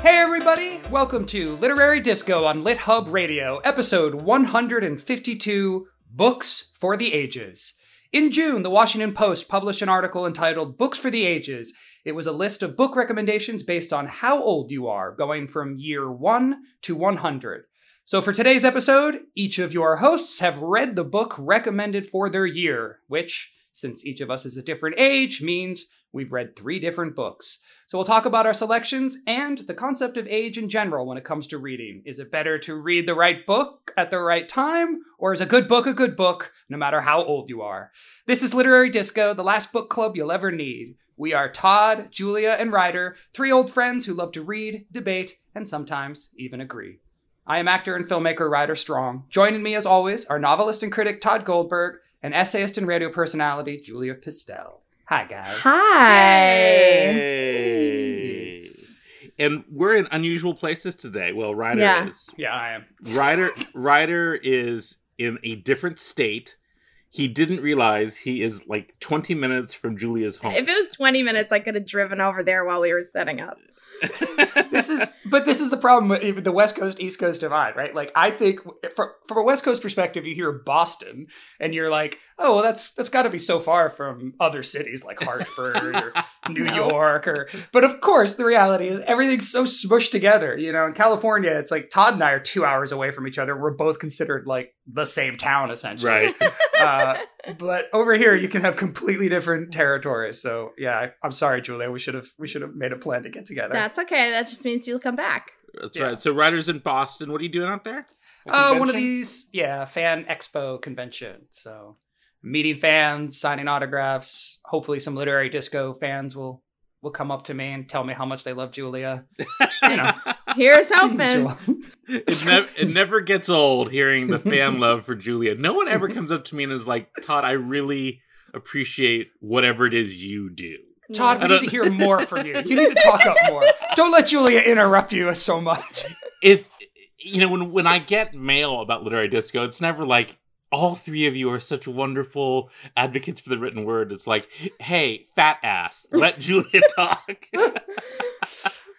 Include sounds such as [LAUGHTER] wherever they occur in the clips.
Hey, everybody! Welcome to Literary Disco on Lit Hub Radio, episode 152 Books for the Ages. In June, the Washington Post published an article entitled Books for the Ages. It was a list of book recommendations based on how old you are, going from year 1 to 100. So, for today's episode, each of your hosts have read the book recommended for their year, which, since each of us is a different age, means we've read three different books. So we'll talk about our selections and the concept of age in general when it comes to reading. Is it better to read the right book at the right time, or is a good book a good book no matter how old you are? This is Literary Disco, the last book club you'll ever need. We are Todd, Julia, and Ryder, three old friends who love to read, debate, and sometimes even agree. I am actor and filmmaker Ryder Strong. Joining me, as always, are novelist and critic Todd Goldberg and essayist and radio personality Julia Pistel. Hi, guys. Hi. Hey. And we're in unusual places today. Well, Ryder Yeah. is. Yeah, I am. Ryder [LAUGHS] Ryder is in a different state. He didn't realize he is like 20 minutes from Julia's home. If it was 20 minutes, I could have driven over there while we were setting up. This is but this is the problem with the west coast east coast divide right? Like i think from, from a west coast perspective you hear boston and you're like oh well that's that's got to be so far from other cities like hartford or [LAUGHS] new No. york or but of course the reality is everything's so smushed together you know? In california it's like todd and i are two hours away from each other. We're both considered like the same town essentially right. [LAUGHS] uh, but over here you can have completely different territories so yeah I, i'm sorry julia we should have we should have made a plan to get together That's okay. That just means you'll come back. That's Yeah. right. So Ryder's in Boston. What are you doing out there? Uh, one of these, yeah, fan expo convention. So meeting fans, signing autographs. Hopefully, some literary disco fans will will come up to me and tell me how much they love Julia. [LAUGHS] You know, Here's [LAUGHS] hoping. usual. it, nev- it never gets old hearing the fan [LAUGHS] love for Julia. No one ever comes up to me and is like, Todd, I really appreciate whatever it is you do. Todd, I we need to hear more from you. You need to talk up more. [LAUGHS] Don't let Julia interrupt you so much. if you know when when I get mail about literary disco, it's never like all three of you are such wonderful advocates for the written word. It's like, hey, fat ass, let Julia talk.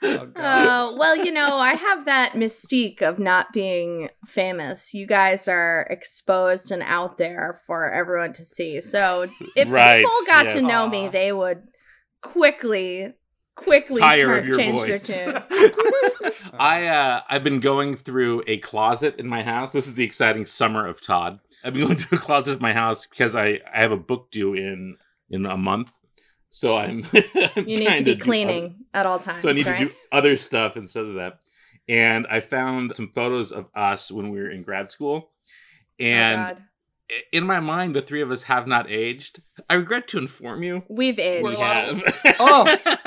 Oh, Uh, well, you know, I have that mystique of not being famous. You guys are exposed and out there for everyone to see. So if Right, people got to yes. know me, they would quickly, quickly Tire turn- of your change voice. their tune. [LAUGHS] I uh, I've been going through a closet in my house. This is the exciting summer of Todd. I've been going through a closet of my house because I I have a book due in in a month. So I'm. [LAUGHS] I'm You need to be do cleaning at all times. So I need right? to do other stuff instead of that. And I found some photos of us when we were in grad school. Oh, and oh, in my mind, the three of us have not aged. I regret to inform you. We've aged. We have. [LAUGHS] Oh. [LAUGHS]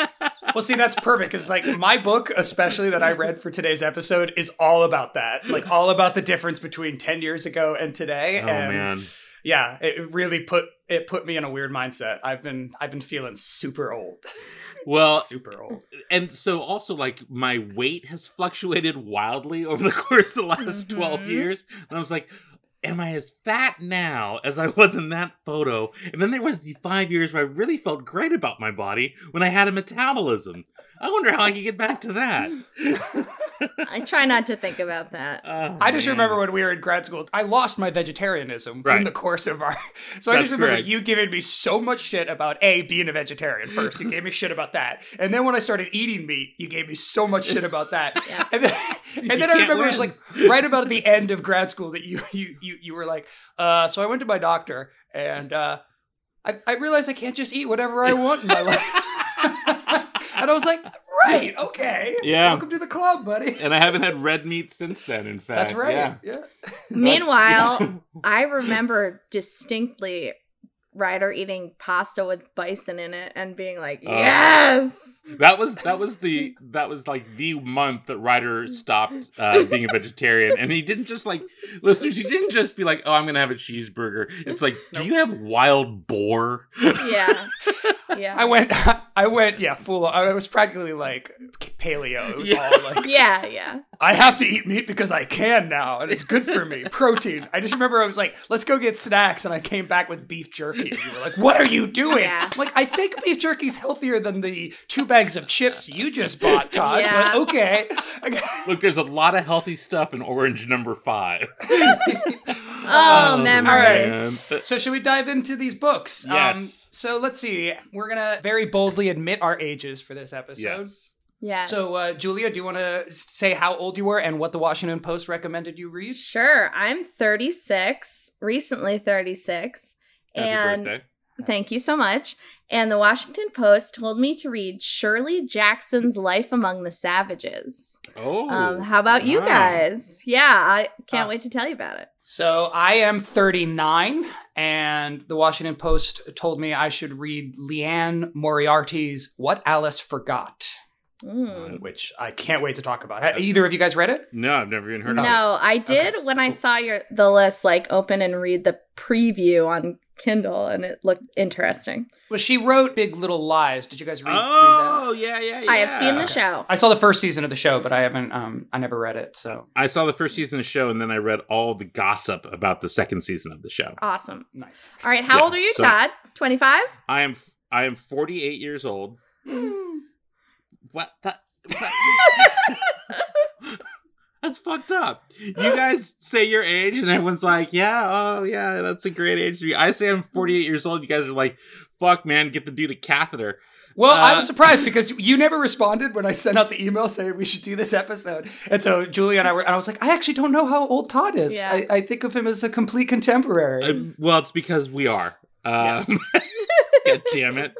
Well, see, that's perfect because, like, my book, especially that I read for today's episode, is all about that. Like, all about the difference between 10 years ago and today. oh, and man. yeah, it really put it put me in a weird mindset. I've been I've been feeling super old. [LAUGHS] Well, super old. and so also, like, my weight has fluctuated wildly over the [LAUGHS] course of the last 12 Mhm. years. And I was like, am I as fat now as I was in that photo? And then there was the five years where I really felt great about my body when I had a metabolism. I wonder how I could get back to that. [LAUGHS] I try not to think about that. [LAUGHS] Oh, I just man. remember when we were in grad school, I lost my vegetarianism in the course of our. [LAUGHS] So I just remember correct. you giving me so much shit about a being a vegetarian. First, you gave me shit about that, and then when I started eating meat, you gave me so much shit about that. [LAUGHS] Yeah. And then, and then I can't remember it was like right about at the end of grad school that you you you you were like, uh, so I went to my doctor and uh, I I realized I can't just eat whatever I want in my life. And I was like, right, okay, Yeah. welcome to the club, buddy. And I haven't had red meat since then, in fact. That's right. Yeah. yeah. Meanwhile, [LAUGHS] I remember distinctly Ryder eating pasta with bison in it and being like, Oh. "Yes." That was that was the that was like the month that Ryder stopped uh, being a vegetarian, and he didn't just like listeners. He didn't just be like, "Oh, I'm gonna have a cheeseburger." It's like, do you have wild boar? Yeah. [LAUGHS] Yeah. I went I went, yeah, full. I was practically like paleo. It was all like, [LAUGHS] Yeah, yeah. I have to eat meat because I can now, and it's good for me. [LAUGHS] Protein. I just remember I was like, let's go get snacks, and I came back with beef jerky. And you were like, what are you doing? Yeah. I'm like, I think beef jerky's healthier than the two bags of chips you just bought, [LAUGHS] Todd. Yeah. But okay. [LAUGHS] Look, there's a lot of healthy stuff in orange number five. Oh, Oh, memories. man. So should we dive into these books? Um, Yes. so let's see. We're gonna very boldly admit our ages for this episode. Yes. Yes. So, uh, Julia, do you want to say how old you were and what the Washington Post recommended you read? Sure. I'm 36, recently 36. Happy and birthday. thank you so much. And the Washington Post told me to read Shirley Jackson's Life Among the Savages. Oh. um, how about you guys? Yeah, I can't Uh, wait to tell you about it. So, I am 39, and the Washington Post told me I should read Liane Moriarty's What Alice Forgot, Mm. which I can't wait to talk about. Ha- Either of you guys read it? No, I've never even heard of it. No, I did when I saw your the list like open and read the preview on Kindle and it looked interesting. Well, she wrote Big Little Lies. Did you guys read, read that? Oh, yeah, yeah, yeah. I have seen the show. I saw the first season of the show, but I haven't. Um, I never read it. So I saw the first season of the show, and then I read all the gossip about the second season of the show. Awesome. nice. All right, how Yeah, old are you, so- Todd? 25? I am I am 48 years old. What? That, what? [LAUGHS] That's fucked up. You guys say your age, and everyone's like, "Yeah, oh yeah, that's a great age to be." I say I'm 48 years old. You guys are like, "Fuck, man, get the dude a catheter." Well, I Uh, was surprised because you never responded when I sent out the email saying we should do this episode. And so Julia and I were, and I was like, I actually don't know how old Todd is. Yeah. I, I think of him as a complete contemporary. Uh, well, it's because we are. Um, [LAUGHS] God damn it.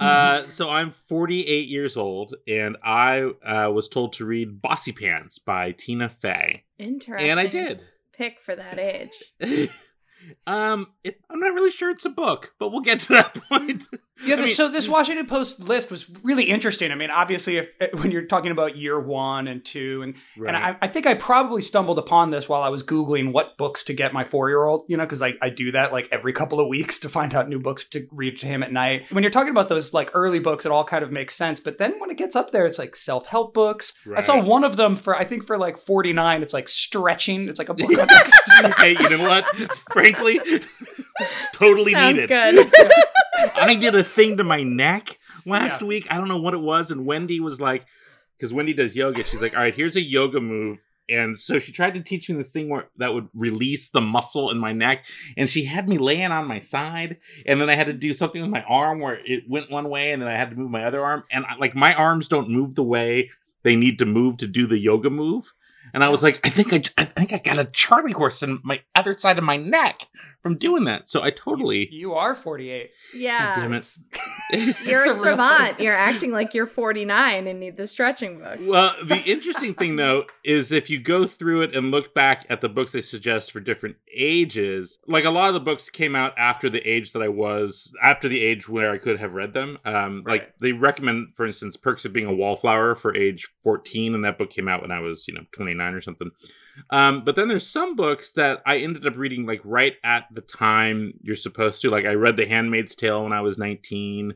Uh, so I'm 48 years old, and I uh, was told to read Bossypants by Tina Fey, Interesting. and I did. Pick for that age. [LAUGHS] um, it, I'm not really sure it's a book, but we'll get to that [LAUGHS] point. Yeah, I this, mean- so this mm. Washington Post list was really interesting. I mean, obviously, if eh, when you're talking about year one and two, and Right. and I, I think I probably stumbled upon this while I was googling what books to get my four year old. You know, because I, I do that like every couple of weeks [LAUGHS] to find out new books to read to him at night. When you're talking about those like early books, it all kind of makes sense. But then when it gets up there, it's like self help books. I saw one of them for I think for like 49. It's like stretching. It's like a book on [LAUGHS] exercise. hey, you know what? Frankly, [LAUGHS] totally Sounds needed. good. I did a thing to my neck last Yeah. week. I don't know what it was, and Wendy was like, because Wendy does yoga. She's like, "All right, here's a yoga move." And so she tried to teach me this thing where that would release the muscle in my neck, and she had me laying on my side, and then I had to do something with my arm where it went one way, and then I had to move my other arm, and I, like my arms don't move the way they need to move to do the yoga move. And I was like, I think I, I think I got a Charlie horse in my other side of my neck from doing that. So I totally, You are 48. yeah. damn it. [LAUGHS] You're a It's a savant. You're acting like you're 49 and need the stretching book. well, the [LAUGHS] interesting thing though is if you go through it and look back at the books they suggest for different ages, like a lot of the books came out after the age that I was, after the age where I could have read them. Um, Right. Like they recommend, for instance, Perks of Being a Wallflower for age 14, and that book came out when I was, you know, 29 or something. Um, but then there's some books that I ended up reading like right at the time you're supposed to. Like I read The Handmaid's Tale when I was 19.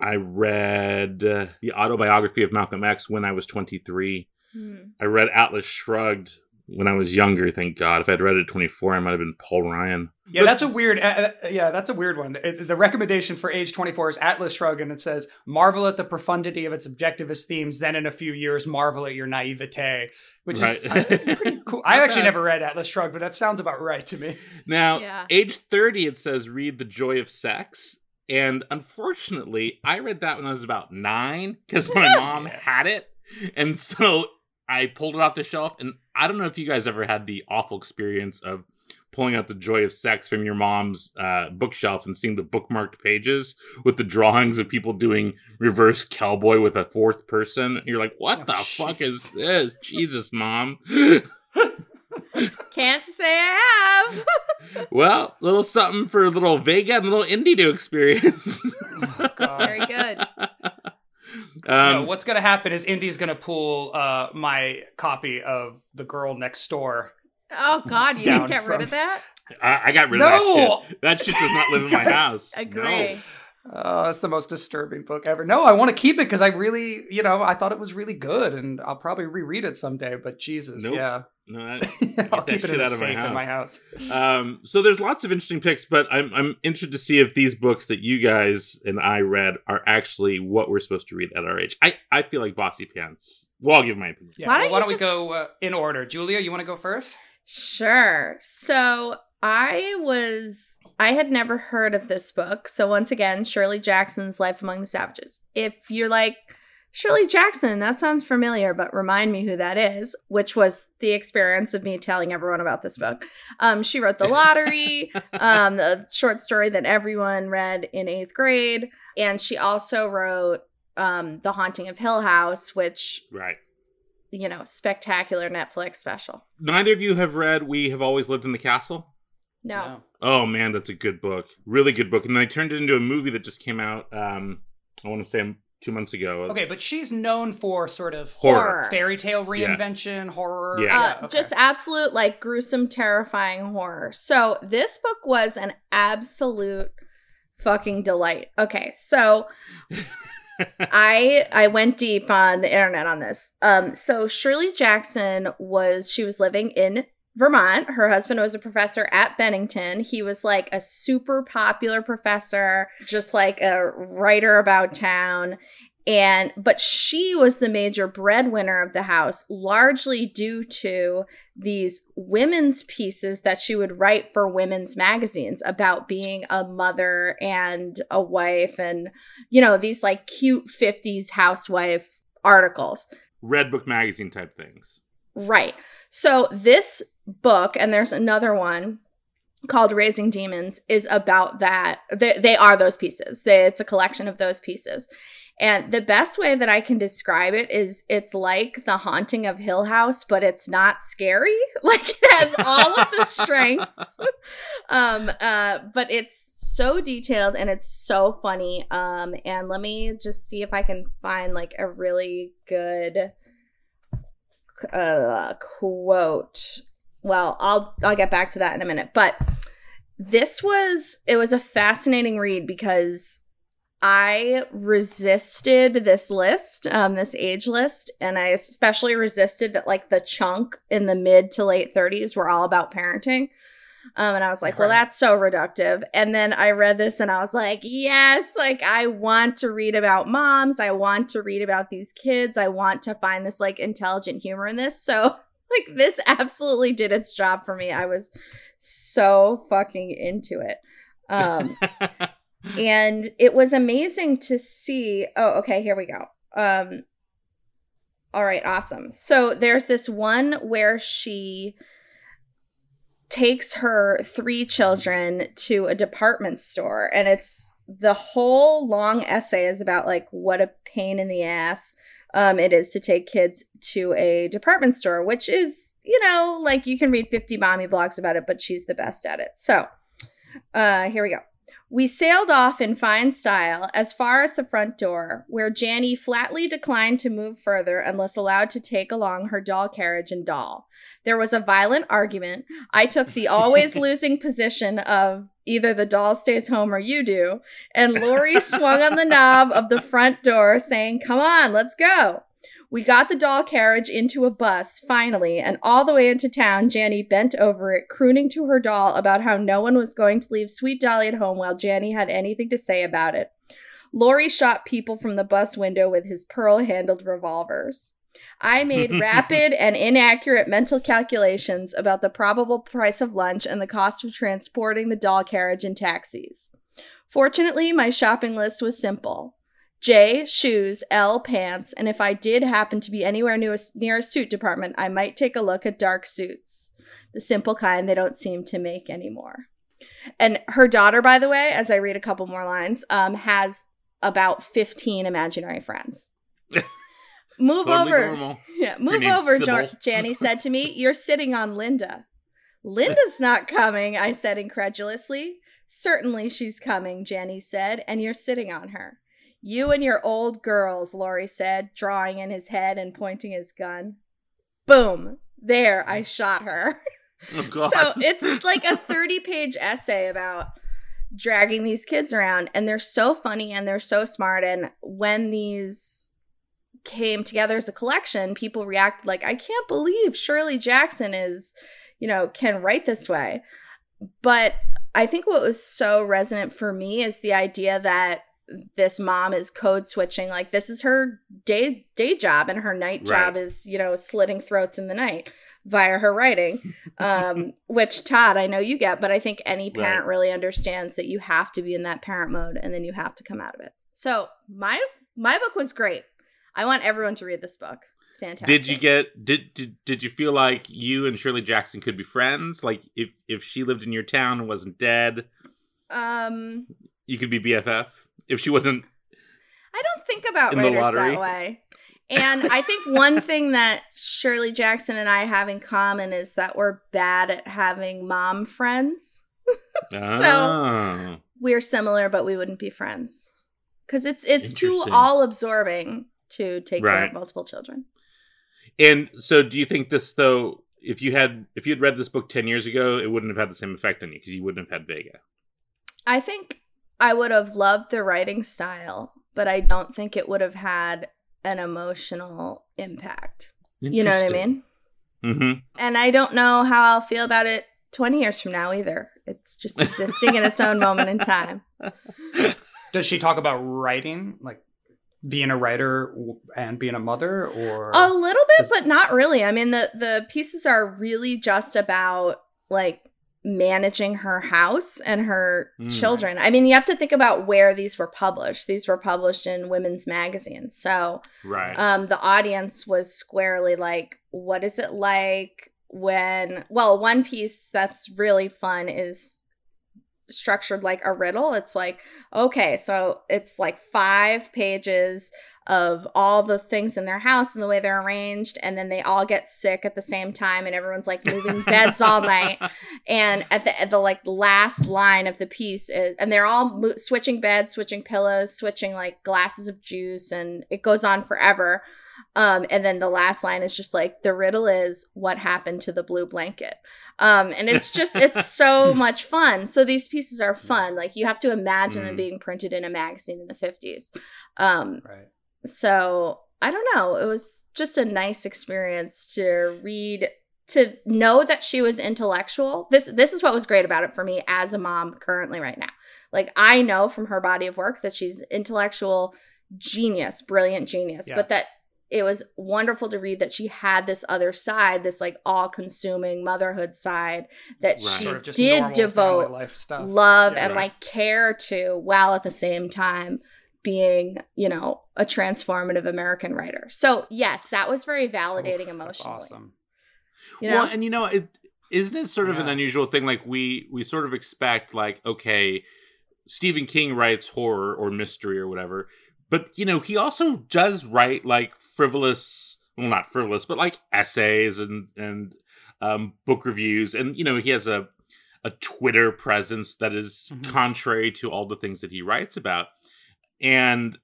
I read uh, the autobiography of Malcolm X when I was 23. Hmm. I read Atlas Shrugged when I was younger. Thank God. If I'd read it at 24, I might have been Paul Ryan. Yeah, that's a weird. Uh, uh, yeah, that's a weird one. It- the recommendation for age 24 is Atlas Shrugged, and it says, "Marvel at the profundity of its objectivist themes. Then, in a few years, marvel at your naivete," which is Right. uh, pretty [LAUGHS] cool. I Not actually never read Atlas Shrugged, but that sounds about right to me. Now, Yeah. age 30, it says read The Joy of Sex. And unfortunately, I read that when I was about nine because my [LAUGHS] mom had it. And so I pulled it off the shelf. And I don't know if you guys ever had the awful experience of pulling out The Joy of Sex from your mom's uh, bookshelf and seeing the bookmarked pages with the drawings of people doing reverse cowboy with a fourth person. You're like, what Oh, the fuck is this? Jesus, mom. [LAUGHS] Can't say I have. [LAUGHS] Well, little something for a little Vega and little Indie to experience. [LAUGHS] Oh, God. Very good. No, um, what's gonna happen is Indy's gonna pull uh, my copy of The Girl Next Door. Oh God, you Down didn't get rid of that? I, I got rid No! of that shit. That shit does not live in my [LAUGHS] house. Agree. No. Oh, that's the most disturbing book ever. No, I want to keep it because I really, you know, I thought it was really good, and I'll probably reread it someday. But Jesus, Nope. yeah, No, I- [LAUGHS] I'll that keep it shit in out of my safe in my house. um, so there's lots of interesting picks, but I'm I'm interested to see if these books that you guys and I read are actually what we're supposed to read at our age. I I feel like Bossypants. Well, I'll give my opinion. Yeah, Why don't why don't we go uh, in order? Julia, you want to go first? Sure. So I was I had never heard of this book. So once again, Shirley Jackson's Life Among the Savages. If you're like Shirley Jackson, that sounds familiar, but remind me who that is, which was the experience of me telling everyone about this book. Um, she wrote The Lottery, [LAUGHS] um, the short story that everyone read in eighth grade. And she also wrote um, The Haunting of Hill House, which, Right. you know, spectacular Netflix special. Neither of you have read We Have Always Lived in the Castle. No. Oh man, that's a good book. Really good book. And they turned it into a movie that just came out. Um, I want to say two months ago. Okay, but she's known for sort of Horror. fairy tale reinvention, horror. Yeah. uh, just absolute like gruesome terrifying horror so this book was an absolute fucking delight okay so [LAUGHS] i i went deep on the internet on this um so shirley jackson was she was living in vermont. Her husband was a professor at bennington. He was like a super popular professor just like a writer about town. And but she was the major breadwinner of the house largely due to these women's pieces that she would write for women's magazines about being a mother and a wife and you know these like cute 50s housewife articles. Redbook magazine type things. right. So this book and there's another one called raising demons is about that they, they are those pieces they, it's a collection of those pieces and the best way that I can describe it is it's like the haunting of Hill House, but it's not scary. [LAUGHS] Like it has all of the strengths. [LAUGHS] um, uh, but it's so detailed and it's so funny. Um, and let me just see if I can find like a really good uh quote. Well, I'll I'll get back to that in a minute. But this was it was a fascinating read because I resisted this list, um, this age list, and I especially resisted that like the chunk in the mid to late 30s were all about parenting. Um, and I was like, well, that's so reductive. And then I read this and I was like, yes, like I want to read about moms. I want to read about these kids. I want to find this like intelligent humor in this. So, like, this [LAUGHS] absolutely did its job for me. I was so fucking into it. Um, [LAUGHS] and it was amazing to see oh okay here we go um all right awesome so there's this one where she takes her three children to a department store and it's the whole long essay is about like what a pain in the ass um it is to take kids to a department store which is you know like you can read 50 mommy blogs about it but she's the best at it. So uh here we go we sailed off in fine style as far as the front door, where Jannie flatly declined to move further unless allowed to take along her doll carriage and doll. There was a violent argument. I took the [LAUGHS] always losing position of either the doll stays home or you do, and Laurie swung on the knob of the front door, saying, Come on, let's go. We got the doll carriage into a bus, finally, and all the way into town, Jannie bent over it, crooning to her doll about how no one was going to leave Sweet Dolly at home while Jannie had anything to say about it. Laurie shot people from the bus window with his pearl handled revolvers. I made [LAUGHS] rapid and inaccurate mental calculations about the probable price of lunch and the cost of transporting the doll carriage in taxis. Fortunately, my shopping list was simple. J, shoes, L, pants, and if I did happen to be anywhere near a, near a suit department, I might take a look at dark suits. The simple kind they don't seem to make anymore. And her daughter, by the way, as I read a couple more lines, um, has about 15 imaginary friends. [LAUGHS] Move Totally over. normal. [LAUGHS] Yeah, move over, Sybil. Jannie said to me. [LAUGHS] You're sitting on Linda. Linda's not coming, I said incredulously. Certainly she's coming, Jannie said, and you're sitting on her. You and your old girls, Laurie said, drawing in his head and pointing his gun. Boom. There, I mm. shot her. [LAUGHS] Oh god. So it's [LAUGHS] like a 30 page essay about dragging these kids around and they're so funny and they're so smart and when these came together as a collection people reacted like i can't believe shirley jackson is you know can write this way but i think what was so resonant for me is the idea that this mom is code switching like this is her day day job and her night job Right. is you know slitting throats in the night via her writing um [LAUGHS] which todd i know you get but i think any parent Right. really understands that you have to be in that parent mode and then you have to come out of it so my my book was great i want everyone to read this book it's fantastic Did you get did, did did you feel like you and Shirley Jackson could be friends? Like if if she lived in your town and wasn't dead, um you could be BFF. If she wasn't I don't think about writers that way. And I think one [LAUGHS] thing that Shirley Jackson and I have in common is that we're bad at having mom friends. [LAUGHS] Oh. We're similar, but we wouldn't be friends because it's it's too all absorbing to take care of multiple children. And so do you think this though if you had if you had read this book 10 years ago, it wouldn't have had the same effect on you because you wouldn't have had Vega. I think I would have loved the writing style, but I don't think it would have had an emotional impact. You know what I mean? Mm-hmm. And I don't know how I'll feel about it 20 years from now either. It's just existing in its own moment in time. [LAUGHS] Does she talk about writing, like being a writer and being a mother, or A little bit, Just- but not really. I mean, the the pieces are really just about like managing her house and her Mm. children. I mean, you have to think about where these were published. These were published in women's magazines. So, Right. um the audience was squarely like what is it like when well one piece that's really fun is structured like a riddle it's like okay so it's like five pages of all the things in their house and the way they're arranged and then they all get sick at the same time and everyone's like moving beds all night. [LAUGHS] And at the at the like last line of the piece is, and they're all mo- switching beds switching pillows switching like glasses of juice and it goes on forever um and then the last line is just like the riddle is what happened to the blue blanket um and it's just it's [LAUGHS] so much fun so these pieces are fun like you have to imagine them Mm. being printed in a magazine in the 50s um right? so I don't know. It was just a nice experience to read to know that she was intellectual. This this is what was great about it for me as a mom currently right now. Like I know from her body of work that she's intellectual genius, brilliant genius, Yeah. but that it was wonderful to read that she had this other side, this like all-consuming motherhood side that Right. she Sort of did devote life stuff. love Yeah. and Right. like care to while at the same time being you know a transformative american writer so yes that was very validating Oof, that's emotionally awesome. you know Well, and you know, it isn't it sort of an unusual thing. Like we we sort of expect, like, okay, Stephen King writes horror or mystery or whatever, but you know, he also does write like frivolous, well, not frivolous, but like essays and and um, book reviews, and you know, he has a a Twitter presence that is Mhm. contrary to all the things that he writes about, and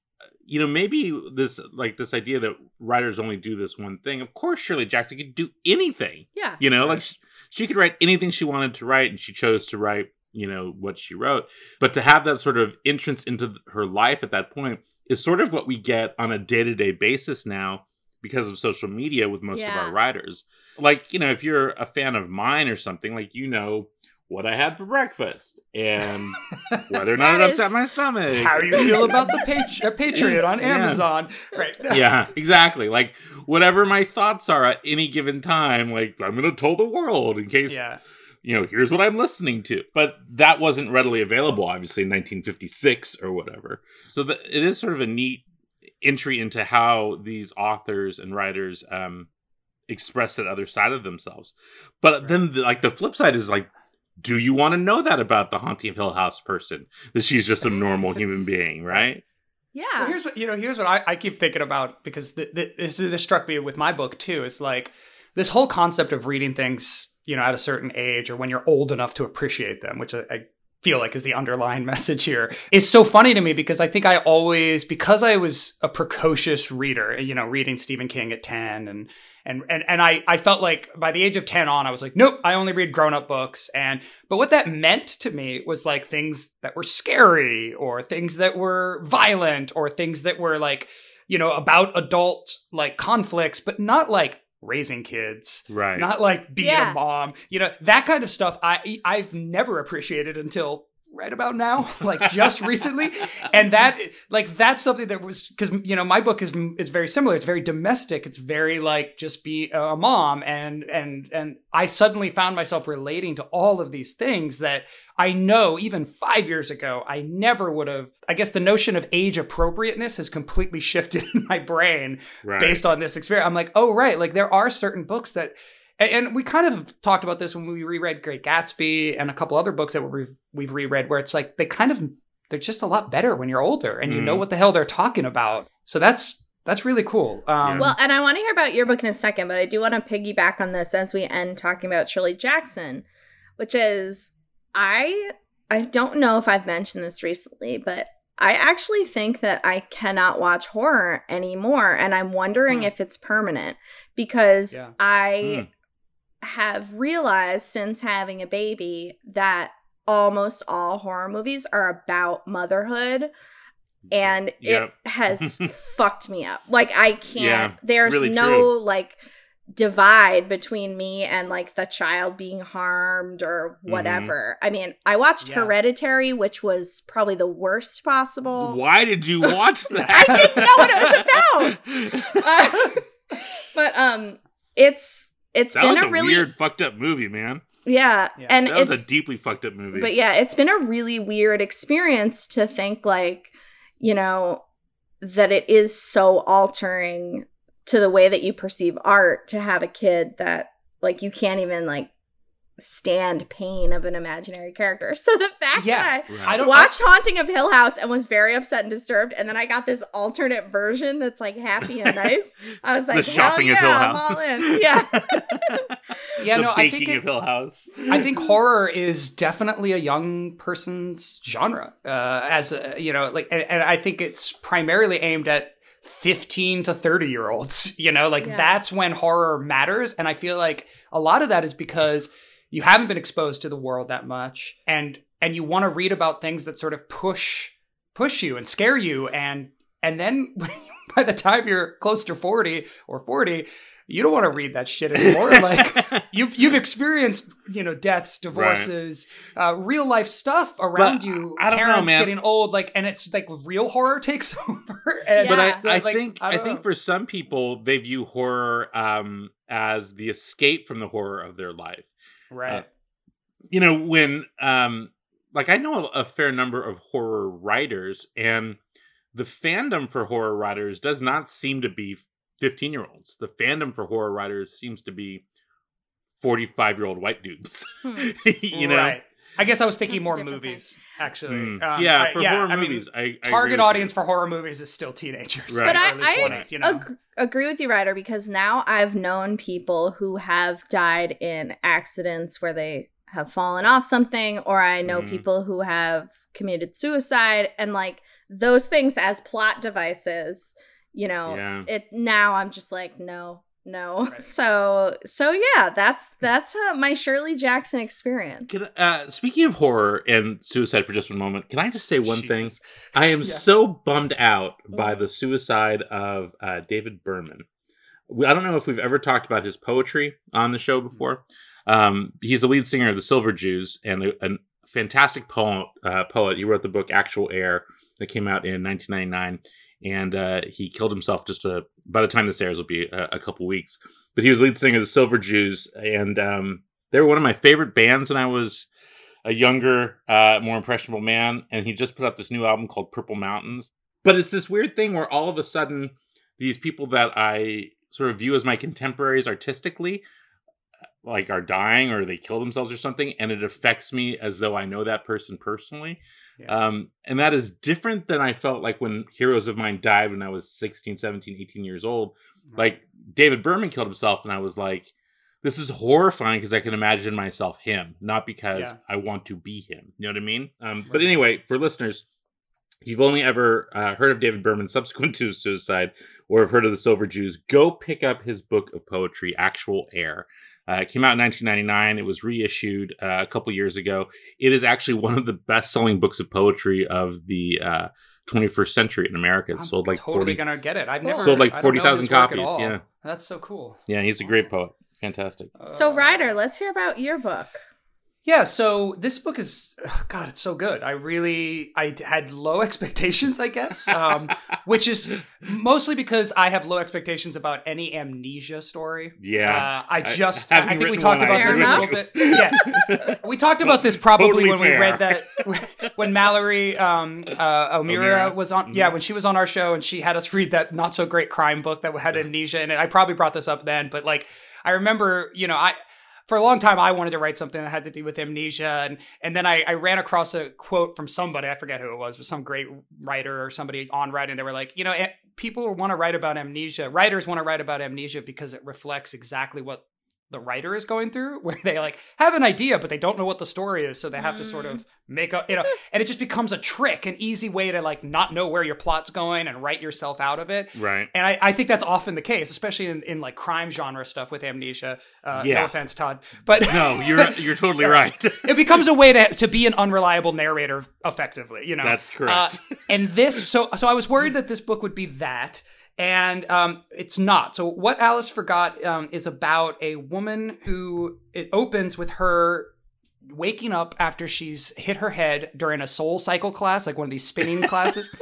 you know maybe this like this idea that writers only do this one thing. Of course shirley jackson could do anything. Yeah you know like she, she could write anything she wanted to write and she chose to write you know what she wrote. But to have that sort of entrance into her life at that point is sort of what we get on a day-to-day basis now because of social media with most of our writers like you know if you're a fan of mine or something like you know what i had for breakfast and [LAUGHS] whether or not it upset my stomach How you feel about the page, uh, [LAUGHS] Patriot on Yeah. Amazon? Right. [LAUGHS] yeah, exactly. Like whatever my thoughts are at any given time, like I'm gonna tell the world in case Yeah. You know, here's what I'm listening to. But that wasn't readily available, obviously, in 1956 or whatever. So the, it is sort of a neat entry into how these authors and writers um, express that other side of themselves. But then, the, like the flip side is like. Do you want to know that about the Haunting of Hill House person? That she's just a normal [LAUGHS] human being, right? yeah Well, here's what you know. Here's what I, I keep thinking about because th- th- this this struck me with my book too. It's like this whole concept of reading things, you know, at a certain age or when you're old enough to appreciate them, which I, I feel like is the underlying [LAUGHS] message here. Is so funny to me because I think I always because I was a precocious reader, you know, reading Stephen King at 10 and and and and I I felt like by the age of 10 on I was like nope, I only read grown-up books. And but what that meant to me was like things that were scary or things that were violent or things that were like you know about adult like conflicts but not like raising kids right not like being Yeah. a mom you know that kind of stuff i i've never appreciated until right about now [LAUGHS] like just recently. And that like that's something that was because you know my book is is very similar. It's very domestic. It's very like just be a mom. And and and i suddenly found myself relating to all of these things that i know even five years ago i never would have i guess the notion of age appropriateness has completely [LAUGHS] shifted in my brain right. based on this experience. I'm like, oh right, like there are certain books that, and, and we kind of talked about this when we reread Great Gatsby and a couple other books that we've we've reread, where it's like they kind of they're just a lot better when you're older and you know Mhm. what the hell they're talking about. So that's that's really cool. Um, Well, and I want to hear about your book in a second, but I do want to piggyback on this as we end talking about Shirley Jackson, which is I I don't know if I've mentioned this recently, but I actually think that I cannot watch horror anymore, and I'm wondering Hmm. if it's permanent because Yeah. I have realized since having a baby that almost all horror movies are about motherhood and Yep. it has [LAUGHS] fucked me up. Like I can't. Yeah, there's really no true. like divide between me and like the child being harmed or Mm-hmm. I mean, I watched Yeah. Hereditary, which was probably the worst possible. Why did you [LAUGHS] watch that? I didn't know what it was about. Uh, [LAUGHS] but um, it's it's that been was a a really weird, fucked up movie, man. yeah, Yeah, and That it's was a deeply fucked up movie. but yeah, it's been a really weird experience to think like, you know, that it is so altering to the way that you perceive art to have a kid that like you can't even like stand pain of an imaginary character. [LAUGHS] So the fact Yeah. that I Right. I don't watched Haunting of Hill House and was very upset and disturbed, and then I got this alternate version that's like happy and [LAUGHS] nice. I was like, the hell shopping yeah, of Hill I'm House. all in. [LAUGHS] Yeah. yeah, the no, I baking think it, of Hill House. I think horror is definitely a young person's genre. Uh, as a, you know, like, and, and I think it's primarily aimed at 15 to 30 year olds. You know, like Yeah. that's when horror matters. And I feel like a lot of that is because you haven't been exposed to the world that much, and and you want to read about things that sort of push push you and scare you, and and then [LAUGHS] by the time you're close to 40 or 40. You don't want to read that shit anymore. [LAUGHS] Like you've you've experienced you know deaths divorces uh, real life stuff around But you I don't know, parents man. getting old like and it's like real horror [LAUGHS] takes over and but I, Yeah. I like, think I, think know. for some people they view horror um, as the escape from the horror of their life. Right You know, when um, like I know a, a fair number of horror writers, and the fandom for horror writers does not seem to be fifteen year olds. The fandom for horror writers seems to be forty five year old white dudes. Hmm. [LAUGHS] you know, right i guess i was thinking more different movies actually Mm. Um, yeah, I- for horror I mean, movies, I, I target audience you. for horror movies is still teenagers Right. But I, early I 20s you know ag- agree with you, Ryder, because now I've known people who have died in accidents where they have fallen off something, or I know Mhm. people who have committed suicide, and like those things as plot devices. You know, Yeah. it now I'm just like no. No, Right. [LAUGHS] so so yeah, that's that's uh, my Shirley Jackson experience. Can, uh, speaking of horror and suicide for just one moment, can I just say one thing? I am [LAUGHS] Yeah. so bummed out by the suicide of uh, David Berman. We- I don't know if we've ever talked about his poetry on the show before. Um, he's the lead singer of the Silver Jews and a, a fantastic poem, uh, poet. He wrote the book Actual Air that came out in 1999. And uh, he killed himself just a, by the time this airs will be a, a couple weeks. But he was lead singer of the Silver Jews, and um, they were one of my favorite bands when I was a younger, uh, more impressionable man. And he just put out this new album called Purple Mountains. But it's this weird thing where all of a sudden, these people that I sort of view as my contemporaries artistically, like are dying or they kill themselves or something, and it affects me as though I know that person personally. Yeah. Um, and that is different than I felt like when heroes of mine died when I was 16, 17, 18 years old. Like David Berman killed himself, and I was like, this is horrifying because I can imagine myself him, not because Yeah. I want to be him. You know what I mean? Um, but anyway, for listeners, if you've only ever uh, heard of David Berman [LAUGHS] subsequent to his suicide or have heard of the Silver Jews, go pick up his book of poetry, Actual Air. Uh, it came out in 1999. It was reissued uh, a couple years ago. It is actually one of the best-selling books of poetry of the uh, 21st century in America. It I'm sold like totally 40. gonna get it. I've never Sold like I don't know 40,000 his work at copies, yeah. that's so cool. Yeah, he's a great poet. Fantastic. So, Uh, Ryder, let's hear about your book. Yeah, so this book is ugh, God, it's so good. I really I had low [LAUGHS] expectations, I guess, um, which is mostly because I have low expectations about any amnesia story. Yeah. uh, I I- just I, having think we talked about I this a little bit. Yeah, we talked about this probably Totally when we read that [LAUGHS] when Mallory um, uh, O'Meara O'Meara. was on. Mhm. Yeah, when she was on our show and she had us read that not so great crime book that had amnesia in it. I probably brought this up then, but like I remember, you know, I for a long time I wanted to write something that had to do with amnesia and and then I, I ran across a quote from somebody I forget who it was but some great writer or somebody on writing they were like you know eh, people want to write about amnesia writers want to write about amnesia because it reflects exactly what the writer is going through [LAUGHS] where they like have an idea but they don't know what the story is so they have to sort of make up you know [LAUGHS] and it just becomes a trick an easy way to like not know where your plot's going and write yourself out of it Right. and I, I think that's often the case, especially in, in like crime genre stuff with amnesia. Uh, Yeah. No offense, Todd, but No, you're [LAUGHS] you're totally right. it becomes a way to to be an unreliable narrator effectively. You know, That's correct. Uh, and this, so so I was worried that this book would be that, and um, it's not. So what Alice forgot um, is about a woman who it opens with her waking up after she's hit her head during a soul cycle class, like one of these spinning [LAUGHS] classes.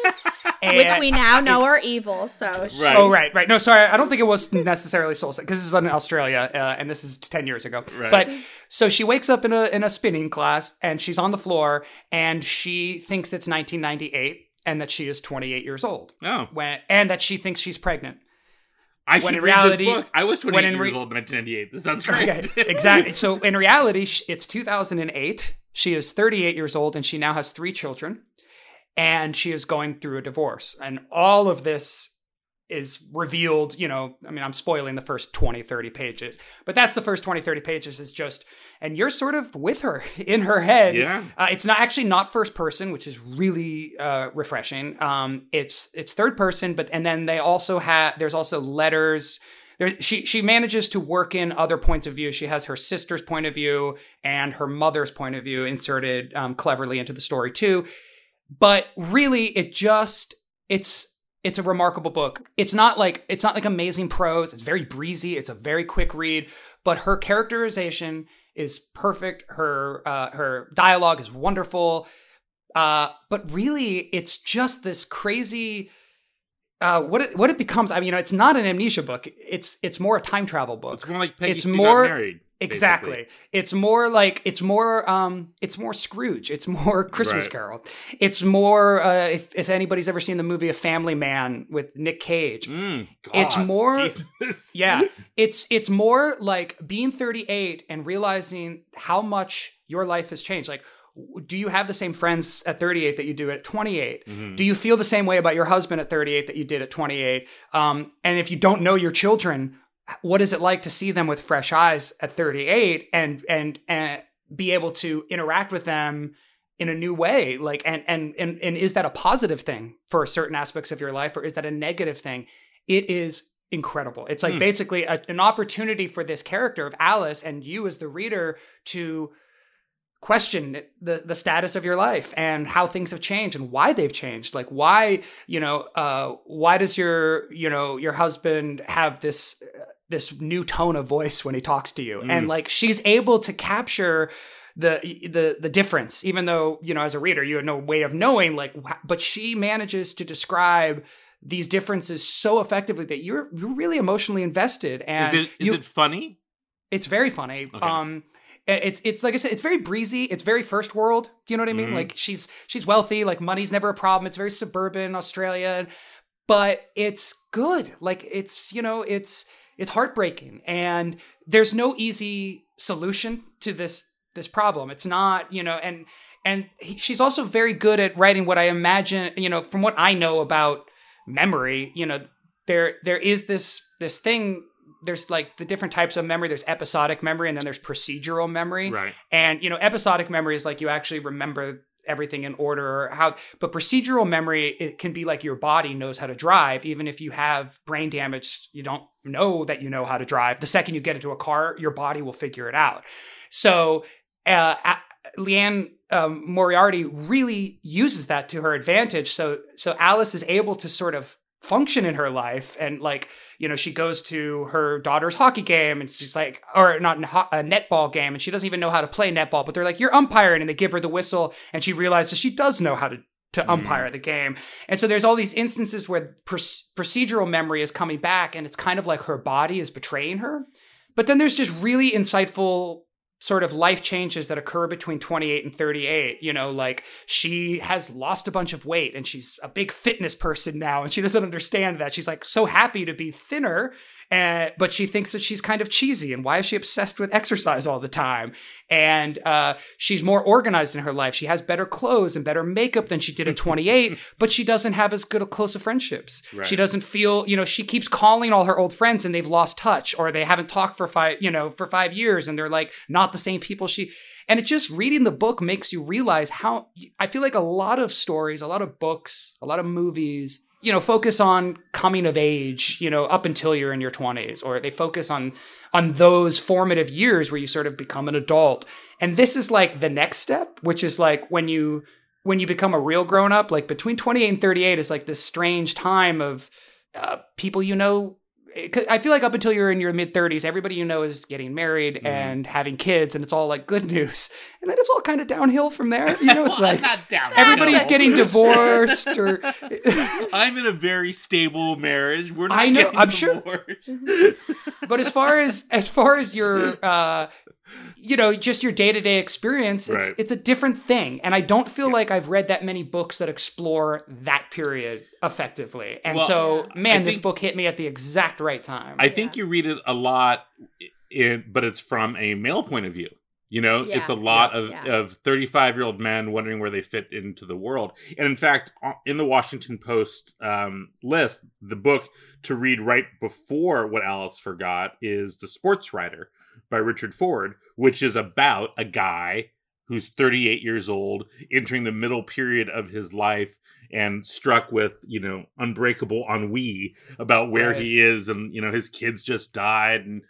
Which we now know are evil. So, sh- Right. Oh right, right. No, sorry, I don't think it was necessarily Soul cycle because this is in Australia, uh, and this is ten years ago. Right. But so she wakes up in a in a spinning class, and she's on the floor, and she thinks it's 1998, and that she is 28 years old. oh, When and that she thinks she's pregnant. I When should in read reality- this book. I was 28 when years re- old in 1998. This sounds great. Okay, [LAUGHS] exactly. So in reality, it's 2008. She is 38 years old, and she now has three children, and she is going through a divorce. And all of this is revealed, you know, I mean, I'm spoiling the first 20, 30 pages, but that's the first 20, 30 pages is just, and you're sort of with her [LAUGHS] in her head. Yeah. Uh, it's not actually not first person, which is really uh, refreshing. Um, it's it's third person, but and then they also have there's also letters. There, she she manages to work in other points of view. She has her sister's point of view and her mother's point of view inserted um, cleverly into the story too. But really, it just it's it's a remarkable book. It's not like it's not like amazing prose. It's very breezy. It's a very quick read, but her characterization is perfect. Her uh, her dialogue is wonderful. Uh, but really, it's just this crazy. Uh, what it what it becomes. I mean, you know, it's not an amnesia book. It's it's more a time travel book. It's more like Peggy It's Sue more- got married. Exactly. basically. It's more like it's more um it's more Scrooge. It's more [LAUGHS] Christmas Right. Carol. It's more uh if if anybody's ever seen the movie A Family Man with Nick Cage. Mm, It's more- Jesus. [LAUGHS] Yeah. It's it's more like being 38 and realizing how much your life has changed. Like do you have the same friends at 38 that you do at 28? Mhm. Do you feel the same way about your husband at 38 that you did at 28? Um, and if you don't know your children, what is it like to see them with fresh eyes at 38 and and and be able to interact with them in a new way? Like and and and and is that a positive thing for certain aspects of your life, or is that a negative thing? It is incredible. It's like Hmm. basically a, an opportunity for this character of Alice and you as the reader to question the the status of your life and how things have changed and why they've changed like why you know uh why does your you know your husband have this uh, this new tone of voice when he talks to you and Mm. like she's able to capture the the the difference even though you know as a reader you have no way of knowing like but she manages to describe these differences so effectively that you're you're really emotionally invested and Is it is you, it funny? it's very funny. Okay. Um, it's it's like I said, it's very breezy. It's very first world. Do you know what I mean? Mhm. Like she's she's wealthy. Like money's never a problem. It's very suburban Australia, but it's good. Like it's you know it's it's heartbreaking, and there's no easy solution to this this problem. It's not you know, and and he, she's also very good at writing what I imagine. You know, from what I know about memory, you know, there there is this this thing there's like the different types of memory. There's episodic memory, and then there's procedural memory. Right. And you know, episodic memory is like you actually remember everything in order or how but procedural memory it can be like your body knows how to drive even if you have brain damage you don't know that you know how to drive the second you get into a car your body will figure it out so uh, Liane um, Moriarty really uses that to her advantage. So so Alice is able to sort of function in her life. And like you know she goes to her daughter's hockey game and she's like or not a netball game and she doesn't even know how to play netball but they're like you're umpiring and they give her the whistle and she realizes she does know how to to mm. umpire the game. And so there's all these instances where pr- procedural memory is coming back and it's kind of like her body is betraying her. But then there's just really insightful sort of life changes that occur between 28 and 38 you know like she has lost a bunch of weight and she's a big fitness person now and she doesn't understand that. She's like so happy to be thinner and but she thinks that she's kind of cheesy and why is she obsessed with exercise all the time? And uh, she's more organized in her life. She has better clothes and better makeup than she did at [LAUGHS] 28 but she doesn't have as good a close of friendships. Right. she doesn't feel you know she keeps calling all her old friends and they've lost touch or they haven't talked for five you know for five years and they're like not the same people she and it just reading the book makes you realize how i feel like a lot of stories a lot of books a lot of movies you know focus on coming of age you know up until you're in your 20s or they focus on on those formative years where you sort of become an adult. And this is like the next step which is like when you when you become a real grown up like between 28 and 38 is like this strange time of uh, people you know I feel like up until you're in your mid 30s, everybody you know is getting married mm. and having kids, and it's all like good news. And then it's all kind of downhill from there. You know, it's [LAUGHS] like everybody's getting [LAUGHS] divorced, or [LAUGHS] I'm in a very stable marriage. We're not. I know. I'm divorced. sure. but as far as as far as your uh, you know just your day-to-day experience it's right. it's a different thing. And i don't feel yeah. like i've read that many books that explore that period effectively. And well, so man this book hit me at the exact right time. I think you read it a lot in, but it's from a male point of view. You know yeah. it's a lot of of 35 year old men wondering where they fit into the world. And in fact in the washington post um, list the book to read right before what alice forgot is the sports writer by Richard Ford, which is about a guy who's 38 years old, entering the middle period of his life and struck with, you know, unbreakable ennui about where right. he is and, you know, his kids just died and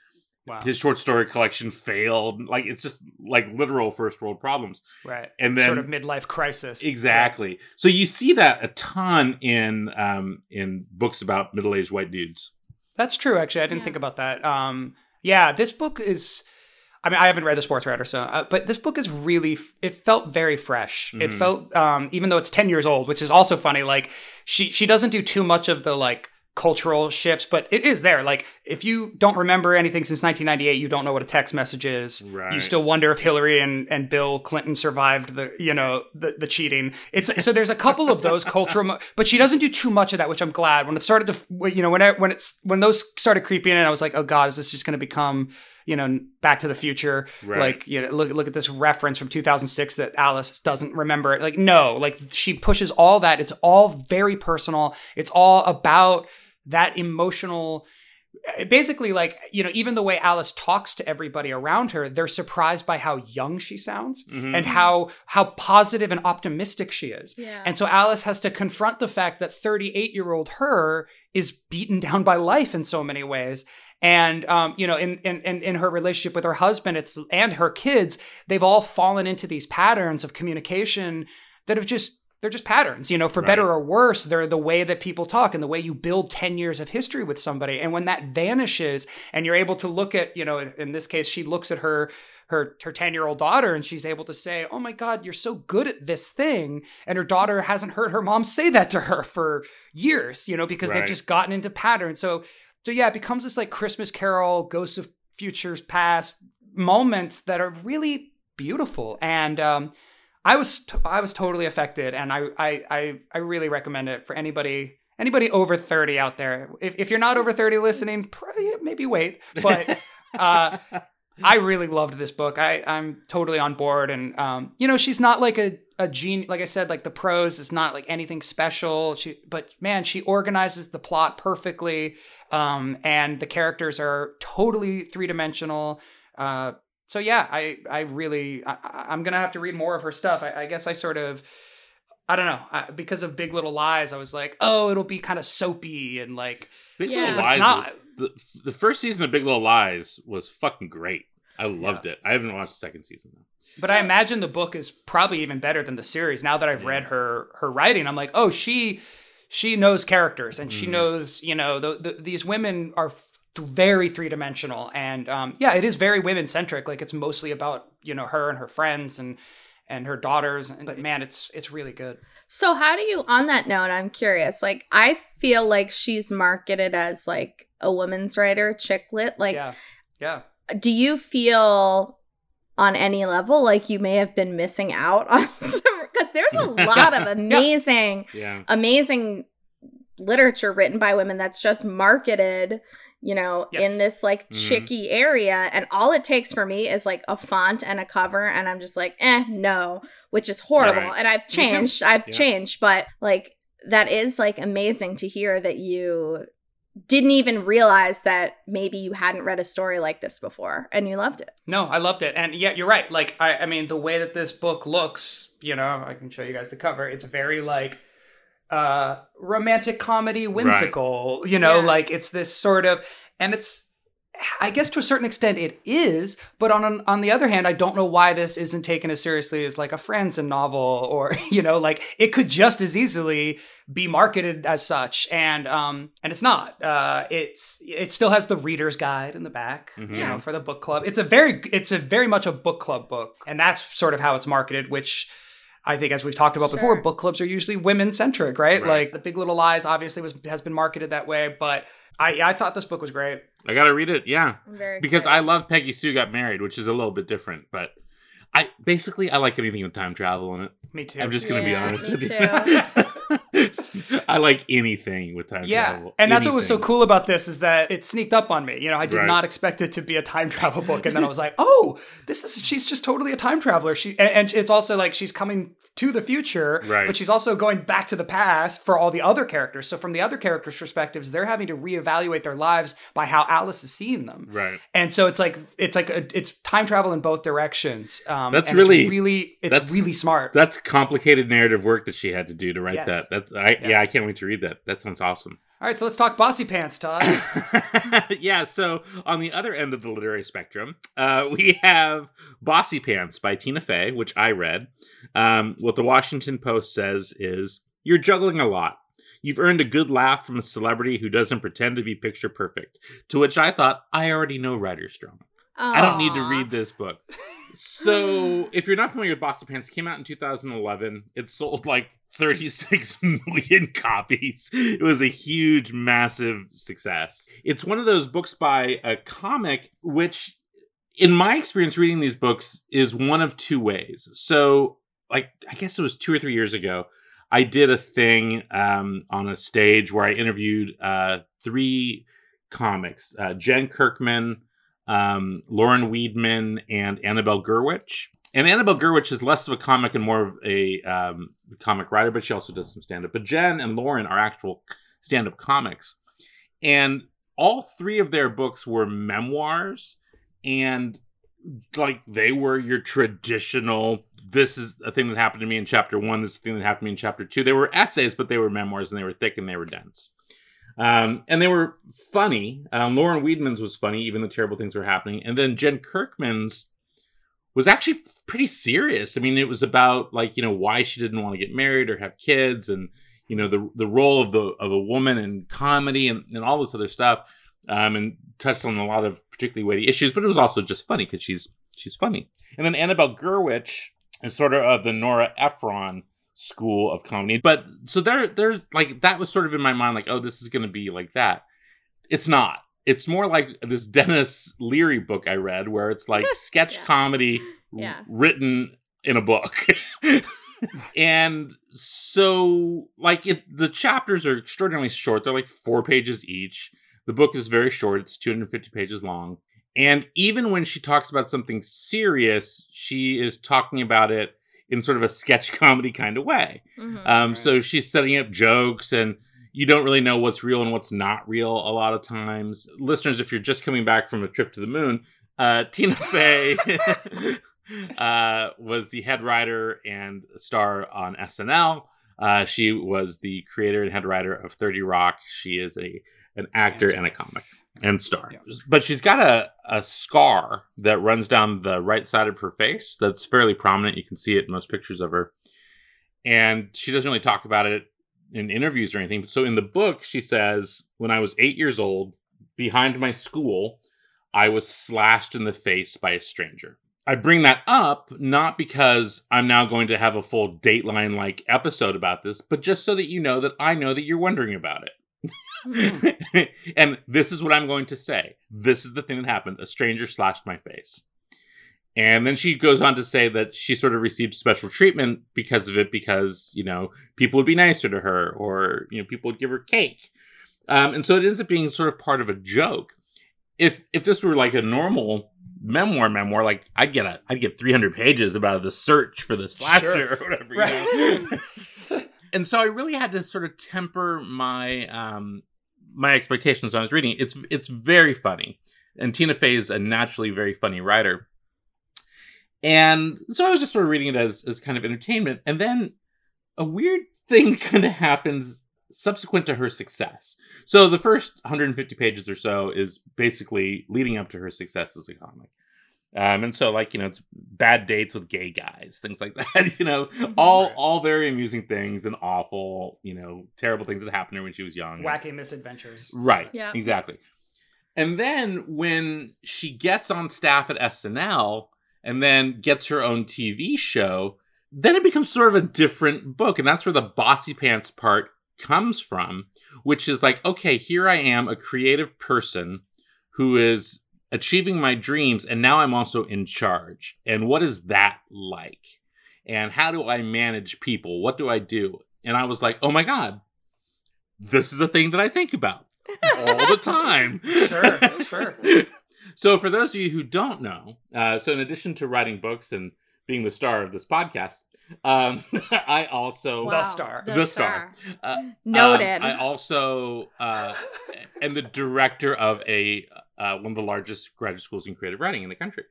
wow. his short story collection failed. Like it's just like literal first world problems. Right. And then sort of midlife crisis. Exactly. Right. So you see that a ton in um in books about middle-aged white dudes. That's true actually. I didn't yeah. think about that. Um yeah, this book is. I mean, I haven't read the sports writer, so uh, but this book is really. It felt very fresh. Mm-hmm. It felt, um, even though it's ten years old, which is also funny. Like she she doesn't do too much of the like cultural shifts, but it is there. Like if you don't remember anything since 1998, you don't know what a text message is. Right. You still wonder if Hillary and, and Bill Clinton survived the you know the, the cheating. It's so there's a couple of those cultural, but she doesn't do too much of that, which I'm glad. When it started to you know when I, when it's when those started creeping in, I was like, oh god, is this just going to become you know Back to the Future? Right. Like you know look look at this reference from 2006 that Alice doesn't remember. Like no, like she pushes all that. It's all very personal. It's all about that emotional basically like you know even the way alice talks to everybody around her they're surprised by how young she sounds mm-hmm. and how how positive and optimistic she is yeah. and so alice has to confront the fact that 38 year old her is beaten down by life in so many ways and um, you know in, in in her relationship with her husband it's and her kids they've all fallen into these patterns of communication that have just they're just patterns, you know, for right. better or worse, they're the way that people talk and the way you build 10 years of history with somebody. And when that vanishes and you're able to look at, you know, in this case, she looks at her her her 10 year old daughter and she's able to say, Oh my God, you're so good at this thing. And her daughter hasn't heard her mom say that to her for years, you know, because right. they've just gotten into patterns. So so yeah, it becomes this like Christmas carol, ghosts of futures past moments that are really beautiful. And um I was t- I was totally affected, and I, I I I really recommend it for anybody anybody over thirty out there. If if you're not over thirty listening, maybe wait. But [LAUGHS] uh, I really loved this book. I, I'm totally on board. And, um, you know, she's not like a, a gene, like I said, like the prose is not like anything special. She, but man, she organizes the plot perfectly. Um, and the characters are totally three dimensional. Uh, so yeah, I, I really, I, am going to have to read more of her stuff. I, I guess I sort of, I don't know, I, because of Big Little Lies, I was like, oh, it'll be kind of soapy and like, Big Yeah. Little Lies. it's not. The, the first season of Big Little Lies was fucking great. I loved it. I haven't watched the second season though. But I imagine the book is probably even better than the series. Now that I've Yeah. read her her writing, I'm like, oh, she she knows characters and she Mhm. knows, you know, the, the, these women are f- very three dimensional, and um, yeah, it is very women centric. Like it's mostly about you know her and her friends and and her daughters. And, but man, it's it's really good. So how do you on that note, I'm curious. Like I feel like she's marketed as like a women's writer, chick lit. Like yeah, yeah. do you feel on any level like you may have been missing out on [LAUGHS] some because there's a lot of [LAUGHS] amazing Yeah. amazing literature written by women that's just marketed you know Yes. in this like Mhm. chicky area and all it takes for me is like a font and a cover and i'm just like eh no which is horrible Right. and i've changed i've Yeah. changed but like that is like amazing to hear that you didn't even realize that maybe you hadn't read a story like this before and you loved it No, I loved it. And yeah, you're right. Like, I, I mean, the way that this book looks, you know, I can show you guys the cover. It's very like uh romantic comedy whimsical, you know, Yeah. like it's this sort of and it's I guess to a certain extent it is, but on on the other hand, I don't know why this isn't taken as seriously as like a Franzen novel [LAUGHS] or you know, like it could just as easily be marketed as such, and um, and it's not. Uh, it's it still has the reader's guide in the back, Mhm. you know, for the book club. It's a very it's a very much a book club book, and that's sort of how it's marketed, which. I think, as we've talked about before, book clubs are usually women centric, right? Right. Like the Big Little Lies, obviously, was has been marketed that way. But I, I thought this book was great. I gotta read it. Yeah. very because excited. I love Peggy Sue got married, which is a little bit different, but I basically I like anything with time travel in it. Me too. I'm just gonna be honest me with you. [LAUGHS] [LAUGHS] I like anything with time Yeah, travel. and that's what was so cool about this is that it sneaked up on me. You know, I did Right. not expect it to be a time [LAUGHS] travel book, and then I was like, "Oh, this is she's just totally a time traveler." She and, and it's also like she's coming to the future, Right. but she's also going back to the past for all the other characters. So from the other characters' perspectives, they're having to reevaluate their lives by how Alice is seeing them. Right. And so it's like it's like a, it's time travel in both directions. Um, That's and it's really- really it's that's- really smart. That's complicated narrative work that she had to do to write Yes. that. That I, yeah. Yeah. I can't wait to read that. That sounds awesome. all right, so let's talk Bossypants, Todd. [LAUGHS] yeah, so on the other end of the literary spectrum, uh, we have Bossypants by Tina Fey, which I read. Um, what the Washington Post says is You're juggling a lot. You've earned a good laugh from a celebrity who doesn't pretend to be picture perfect. To which I thought, I already know Ryder Strong. I don't need to read this book. So, [LAUGHS] if you're not familiar with Bossypants, it came out in 2011. It sold like 36 [LAUGHS] million copies. It was a huge, massive success. It's one of those books by a comic, which, in my experience reading these books, is one of two ways. So, like, I guess it was two or three years ago, I did a thing um, on a stage where I interviewed uh, three comics uh, Jen Kirkman um, Lauren Weedman and Annabelle Gurwitch. And Annabelle Gurwitch is less of a comic and more of a um, comic writer, but she also does some stand up. But Jen and Lauren are actual stand up comics. And all three of their books were memoirs. And like they were your traditional, this is a thing that happened to me in chapter one, this is a thing that happened to me in chapter two. They were essays, but they were memoirs and they were thick and they were dense. Um, and they were funny. Um, Lauren Weedman's was funny, even though terrible things were happening. And then Jen Kirkman's was actually pretty serious. I mean, it was about like you know why she didn't want to get married or have kids, and you know the the role of the of a woman in comedy and, and all this other stuff. Um, and touched on a lot of particularly weighty issues, but it was also just funny because she's she's funny. And then Annabelle Gurwitch is sort of of the Nora Ephron school of comedy. But so there, there's like that was sort of in my mind, like, oh, this is going to be like that. It's not. It's more like this Denis Leary book I read, where it's like [LAUGHS] sketch Yeah. comedy [LAUGHS] Yeah. written in a book. [LAUGHS] and so, like, it, the chapters are extraordinarily short. They're like four pages each. The book is very short. It's 250 pages long. And even when she talks about something serious, she is talking about it in sort of a sketch [LAUGHS] comedy kind of way. Mhm. Um, Right. So she's setting up jokes, and you don't really know what's real and what's not real a lot of times. Listeners, if you're just coming back from a trip to the moon, uh, [LAUGHS] Tina Fey [LAUGHS] uh, was the head writer and star on SNL. Uh, she was the creator and head writer of 30 Rock. She is a an actor And and a comic and star. Yeah. But she's got a, a scar that runs down the right side of her face that's fairly prominent. You can see it in most pictures of her. And she doesn't really talk about it in interviews or anything. So in the book, she says, When I was eight years old, behind my school, I was slashed in the face by a stranger. I bring that up not because I'm now going to have a full Dateline like episode about this, but just so that you know that I know that you're wondering about it. [LAUGHS] and this is what I'm going to say. This is the thing that happened. A stranger slashed my face. And then she goes on to say that she sort of received special treatment because of it, because, you know, people would be nicer to her or, you know, people would give her cake. Um, and so it ends up being sort of part of a joke. If if this were like a normal memoir memoir, like I'd get a I'd get 300 pages about the search for the slasher Sure. or whatever. you Right. know? [LAUGHS] and so I really had to sort of temper my um my expectations when I was reading it. It's it's very funny, and Tina Fey is a naturally very funny writer. And so I was just sort of reading it as as kind of entertainment, and then a weird thing [LAUGHS] kind of happens subsequent to her success. So the first 150 pages or so is basically leading up to her success as a comic. Um, and so like, you know, it's bad dates with gay guys, things like [LAUGHS] that, you know, all, Right. all very amusing things and awful, you know, terrible things that happened to her when she was young. Wacky misadventures. Right. Yeah. Exactly. And then when she gets on staff at SNL and then gets her own TV show, then it becomes sort of a different book. And that's where the Bossypants part comes from, which is like, okay, here I am, a creative person who is achieving my dreams, and now I'm also in charge. And what is that like? And how do I manage people? What do I do? And I was like, oh my God, this is a thing that I think about [LAUGHS] all the time. Sure, sure. [LAUGHS] So, for those of you who don't know, uh, so in addition to writing books and being the star of this podcast, um, [LAUGHS] I also The star. The star. uh, Noted. um, I also uh, am the director of a uh, one of the largest graduate schools in creative writing in the country,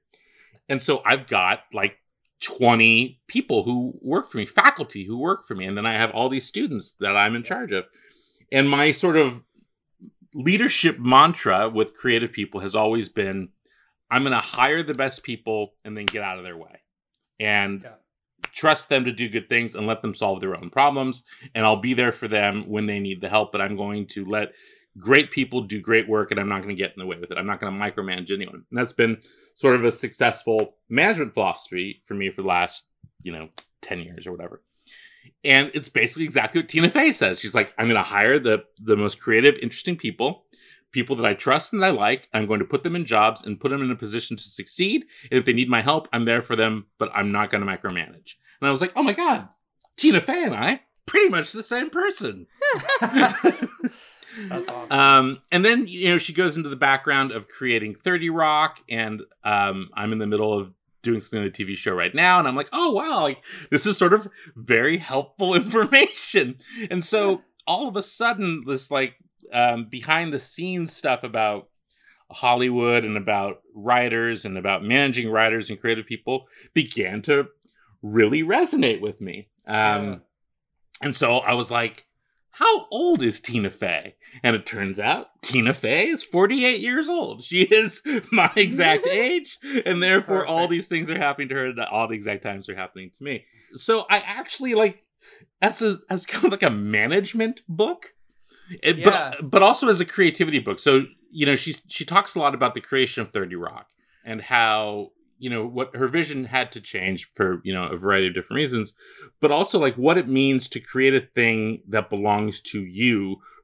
and so I've got like twenty people who work for me, faculty who work for me, and then I have all these students that I'm in charge of, and my sort of leadership mantra with creative people has always been I'm going to hire the best people and then get out of their way. And Yeah. trust them to do good things and let them solve their own problems. And I'll be there for them when they need the help, but I'm going to let great people do great work and I'm not going to get in the way with it. I'm not going to micromanage anyone. And that's been sort of a successful management philosophy for me for the last, you know, 10 years or whatever. And it's basically exactly what Tina Fey says. She's like, I'm going to hire the the most creative, interesting people, people that I trust and that I like. I'm going to put them in jobs and put them in a position to succeed. And if they need my help, I'm there for them, but I'm not going to micromanage. And I was like, oh my God, Tina Fey and I, pretty much the same person. [LAUGHS] [LAUGHS] That's awesome. Um, and then you know she goes into the background of creating Thirty Rock, and um, I'm in the middle of doing something on the TV show right now, and I'm like, oh wow, like this is sort of very helpful [LAUGHS] information. And so all of a sudden, this like um, behind the scenes stuff about Hollywood and about writers and about managing writers and creative people began to really resonate with me. Um, Yeah. And so I was like, how old is Tina Fey? And it turns out Tina Fey is 48 years old. She is [LAUGHS] my exact [LAUGHS] age, and therefore all these things are happening to her at all the exact times are happening to me. So I actually like as a as kind of like a management book, it- Yeah. but but also as a creativity book. So you know she she talks a lot about the creation of Thirty Rock and how you know what her vision had to change for you know a variety of different reasons but also like what it means to create a thing that belongs to you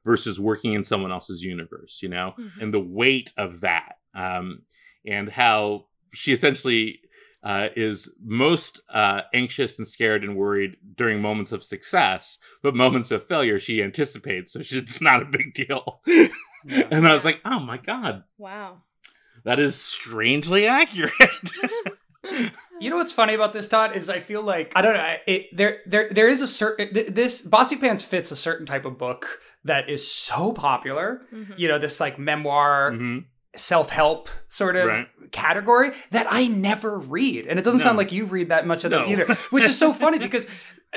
versus working in someone else's universe you know Mhm. and the weight of that um and how she essentially uh, is most uh, anxious and scared and worried during moments of success, but moments of failure she anticipates, so it's not a big deal. [LAUGHS] Yeah. And I was like, oh my god, Wow. That is strangely accurate. [LAUGHS] You know what's funny about this, Todd, is I feel like I don't know. It, there, there, there is a certain this Bossypants fits a certain type of book that is so popular. Mhm. You know, this like memoir, Mhm. self help sort of Right. category that I never read, and it doesn't sound like you read that much of them either, which is so funny [LAUGHS] because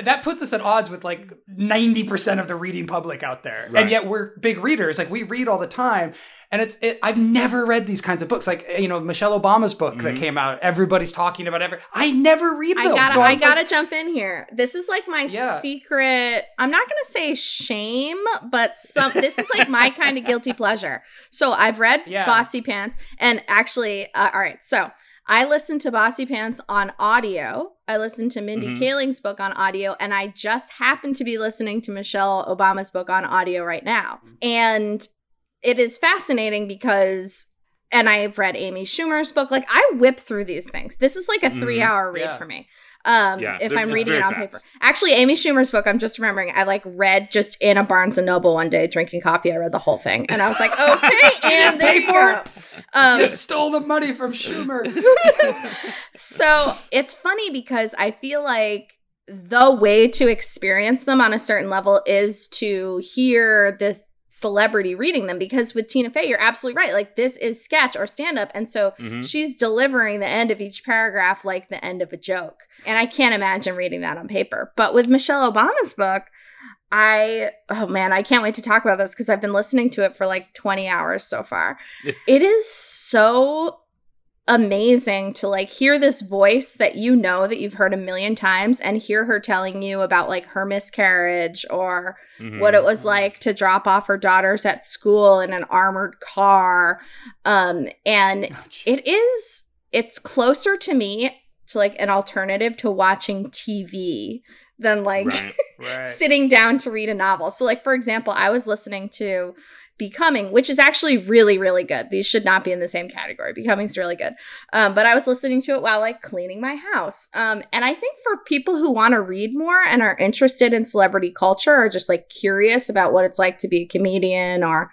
that puts us at odds with like ninety percent of the reading public out there, Right. and yet we're big readers. Like we read all the time, and it's it, I've never read these kinds of books. Like you know Michelle Obama's book that Mhm. came out, everybody's talking about every. I never read I them. gotta, so I gotta like, jump in here. This is like my Yeah. secret. I'm not gonna say shame, but some. this is like my kind of guilty pleasure. So I've read Yeah. Bossypants, and actually, uh, all right. So I listened to Bossypants on audio. I listened to Mindy Mhm. Kaling's book on audio, and I just happened to be listening to Michelle Obama's book on audio right now. And it is fascinating because and I've read Amy Schumer's book. Like I whip through these things. This is like a three hour read Yeah. for me. Um, Yeah, if I'm reading it on fast. paper. Actually, Amy Schumer's book, I'm just remembering, I like read just in a Barnes and Noble one day drinking coffee. I read the whole thing. And I was like, [LAUGHS] okay, and there you go. Um, you stole the money from Schumer. [LAUGHS] so it's funny because I feel like the way to experience them on a certain level is to hear this celebrity reading them because with Tina Fey you're absolutely right like this is sketch or stand up and so Mhm. she's delivering the end of each paragraph like the end of a joke and I can't imagine reading that on paper. But with Michelle Obama's book I oh man I can't wait to talk about this because I've been listening to it for like 20 hours so far. It is so amazing to like hear this voice that you know that you've heard a million times and hear her telling you about like her miscarriage or Mhm. what it was like to drop off her daughters at school in an armored car um and Oh, it is it's closer to me to like an alternative to watching TV than like Right. [LAUGHS] right. sitting down to read a novel. So, like, for example, I was listening to Becoming, which is actually really, really good. These should not be in the same category. Becoming's really good. Um, but I was listening to it while like cleaning my house. Um, and I think for people who want to read more and are interested in celebrity culture or just like curious about what it's like to be a comedian or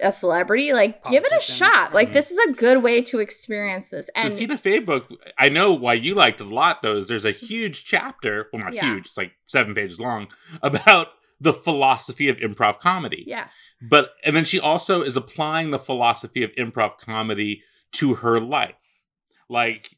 a celebrity, like give it a shot. Like Mhm. this is a good way to experience this. the And Tina Fey book, I know why you liked it a lot, though, is there's a huge chapter, well, not Yeah. huge, it's like seven pages long, [LAUGHS] about the philosophy of improv comedy. yeah, But, and then she also is applying the philosophy of improv comedy to her life. Like,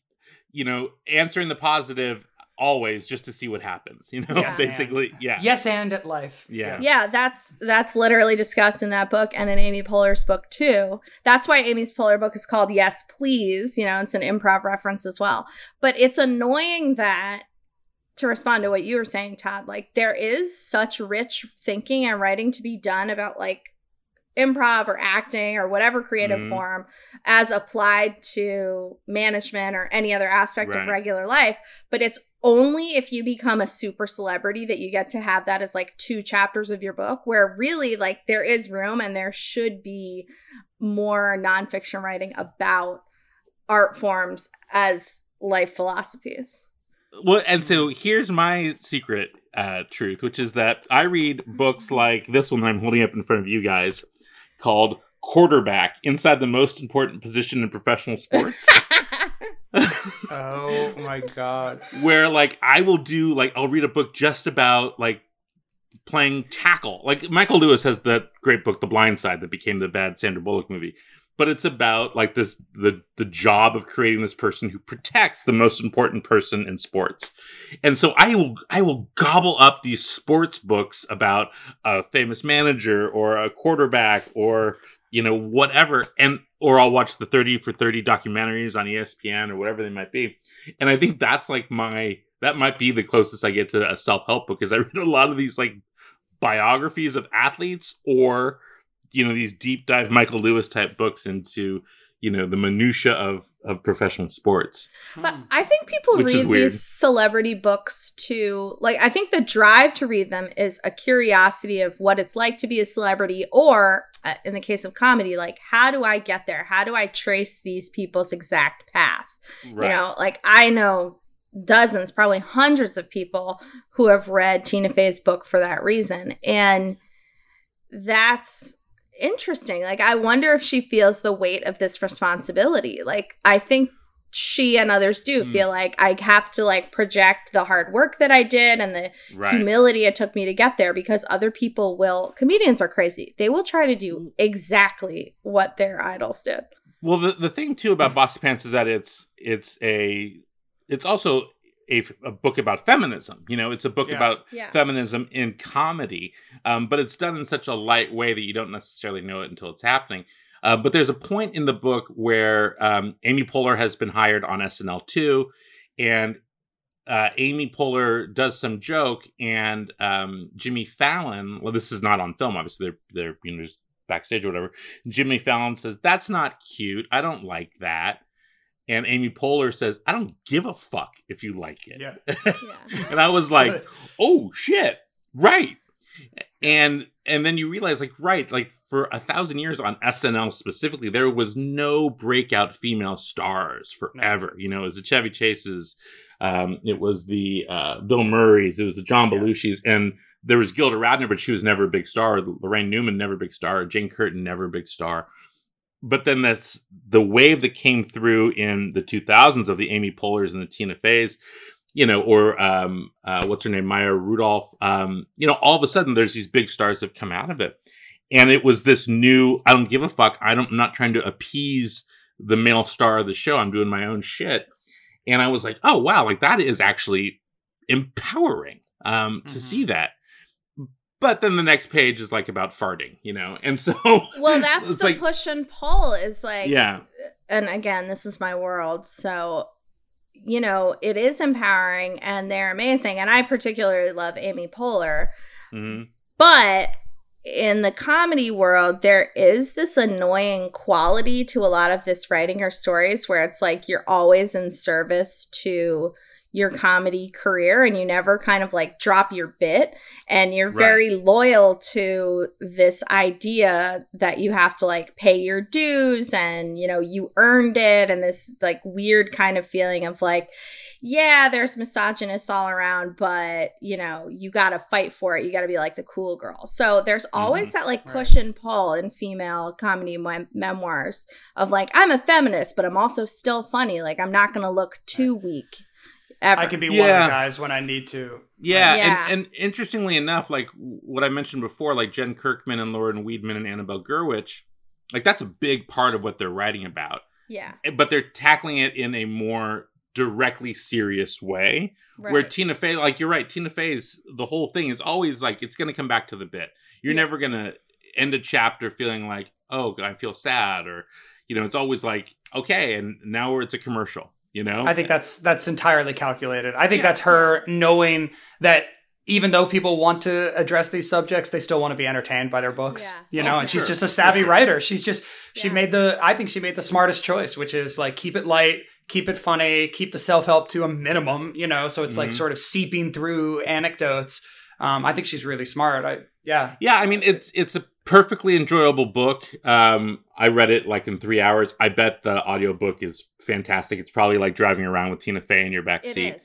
you know, answering the positive always just to see what happens, you know, Yes, [LAUGHS] basically. Yeah. Yes, and at life. Yeah. Yeah, that's that's literally discussed in that book and in Amy Poehler's book too. That's why Amy's Poehler book is called Yes Please. You know, it's an improv reference as well. But it's annoying that to respond to what you were saying, Todd, like there is such rich thinking and writing to be done about like improv or acting or whatever creative Mhm. form as applied to management or any other aspect of regular life. But it's only if you become a super celebrity that you get to have that as like two chapters of your book where really like there is room and there should be more nonfiction writing about art forms as life philosophies Well, and so here's my secret uh, truth, which is that I read books like this one that I'm holding up in front of you guys called Quarterback Inside the Most Important Position in Professional Sports. [LAUGHS] Oh my god. where like I will do like I'll read a book just about like playing tackle. Like Michael Lewis has that great book, The Blind Side, that became the bad Sandra Bullock movie. But it's about like this the the job of creating this person who protects the most important person in sports. And so I will I will gobble up these sports books about a famous manager or a quarterback or you know whatever and or I'll watch the 30 for 30 documentaries on ESPN or whatever they might be. And I think that's like my that might be the closest I get to a self-help book because I read a lot of these like biographies of athletes or you know these deep dive Michael Lewis type books into you know the minutia of of professional sports. But I think people Which read these celebrity books to like I think the drive to read them is a curiosity of what it's like to be a celebrity or uh, in the case of comedy like how do I get there? How do I trace these people's exact path? You know, like I know dozens, probably hundreds of people who have read Tina Fey's book for that reason. And that's interesting. Like, I wonder if she feels the weight of this responsibility. Like, I think she and others do Mm. feel like I have to like project the hard work that I did and the Right. humility it took me to get there because other people will comedians are crazy. They will try to do exactly what their idols did. Well, the the thing too about Bossypants is that it's it's a it's also a, a book about feminism. You know, it's a book Yeah. about Yeah. feminism in comedy, um, but it's done in such a light way that you don't necessarily know it until it's happening. Uh, but there's a point in the book where um, Amy Poehler has been hired on SNL too, and uh, Amy Poehler does some joke, and um, Jimmy Fallon. Well, this is not on film, obviously. They're they're you know just backstage or whatever. Jimmy Fallon says that's not cute. I don't like that. And Amy Poehler says, "I don't give a fuck if you like it." Yeah. Yeah. [LAUGHS] and I was like, [LAUGHS] "Oh shit, right." And and then you realize, like, right, like for a thousand years on SNL specifically, there was no breakout female stars forever. You know, it was the Chevy Chases, um, it was the uh, Bill Murray's, it was the John Yeah. Belushi's, and there was Gilda Radner, but she was never a big star. Laraine Newman, never a big star. Jane Curtin, never a big star. But then that's the wave that came through in the 2000s of the Amy Poehlers and the Tina Feys, you know, or um, uh, what's her name, Maya Rudolph. Um, you know, all of a sudden there's these big stars that have come out of it, and it was this new. I don't give a fuck. I don't. I'm not trying to appease the male star of the show. I'm doing my own shit, and I was like, oh wow, like that is actually empowering um, to Mhm. see that. But then the next page is like about farting, you know, and so [LAUGHS] Well, that's it's the like push and pull is like yeah, and again, this is my world. So, you know, it is empowering and they're amazing. And I particularly love Amy Poehler. hmm But in the comedy world, there is this annoying quality to a lot of this writing or stories where it's like you're always in service to your comedy career and you never kind of like drop your bit and you're Right. very loyal to this idea that you have to like pay your dues and you know you earned it and this like weird kind of feeling of like yeah, there's misogynists all around, but you know, you got to fight for it. You got to be like the cool girl. So there's mm-hmm. always that like Right. push and pull in female comedy mem- memoirs of like, I'm a feminist, but I'm also still funny. Like, I'm not going to look too weak. Ever. I can be one of the guys when I need to. Yeah, Yeah. And, and interestingly enough, like what I mentioned before, like Jen Kirkman and Lauren Weedman and Annabelle Gurwitch, like that's a big part of what they're writing about. yeah. Eh, but they're tackling it in a more directly serious way. Right. Where Tina Fey, like you're right, Tina Fey's the whole thing is always like it's going to come back to the bit. You're Yeah. never going to end a chapter feeling like, oh, I feel sad, or you know, it's always like, okay, and now it's a commercial. You know, I think that's that's entirely calculated. I think Yeah. that's her knowing that even though people want to address these subjects, they still want to be entertained by their books. Yeah. You Oh, know, for and she's just a savvy sure. writer. She's just she Yeah. made the I think she made the smartest choice, which is like keep it light, keep it funny, keep the self help to a minimum. You know, so it's like Mhm. sort of seeping through anecdotes. Um, I think she's really smart. I yeah. Yeah, I mean it's it's a perfectly enjoyable book. Um, I read it like in three hours. I bet the audiobook is fantastic. It's probably like driving around with Tina Fey in your back seat.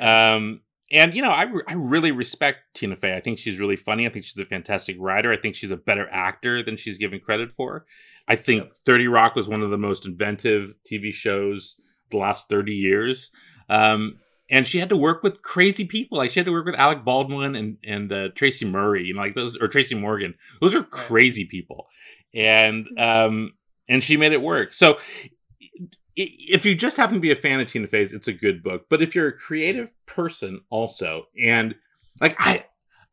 Um, and you know, I re- I really respect Tina Fey. I think she's really funny. I think she's a fantastic writer. I think she's a better actor than she's given credit for. I think Yep. Thirty Rock was one of the most inventive TV shows the last thirty years. Um, and she had to work with crazy people. Like she had to work with Alec Baldwin and and uh, Tracy Murray, you know, like those or Tracy Morgan. Those are crazy people, and [LAUGHS] um, and she made it work. So if you just happen to be a fan of Tina Fey's, it's a good book. But if you're a creative person also, and like I,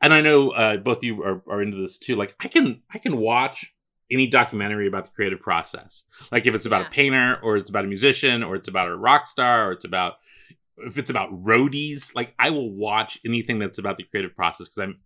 and I know uh, both of you are, are into this too. Like I can I can watch any documentary about the creative process. Like if it's about Yeah. a painter, or it's about a musician, or it's about a rock star, or it's about if it's about roadies. Like I will watch anything that's about the creative process because I'm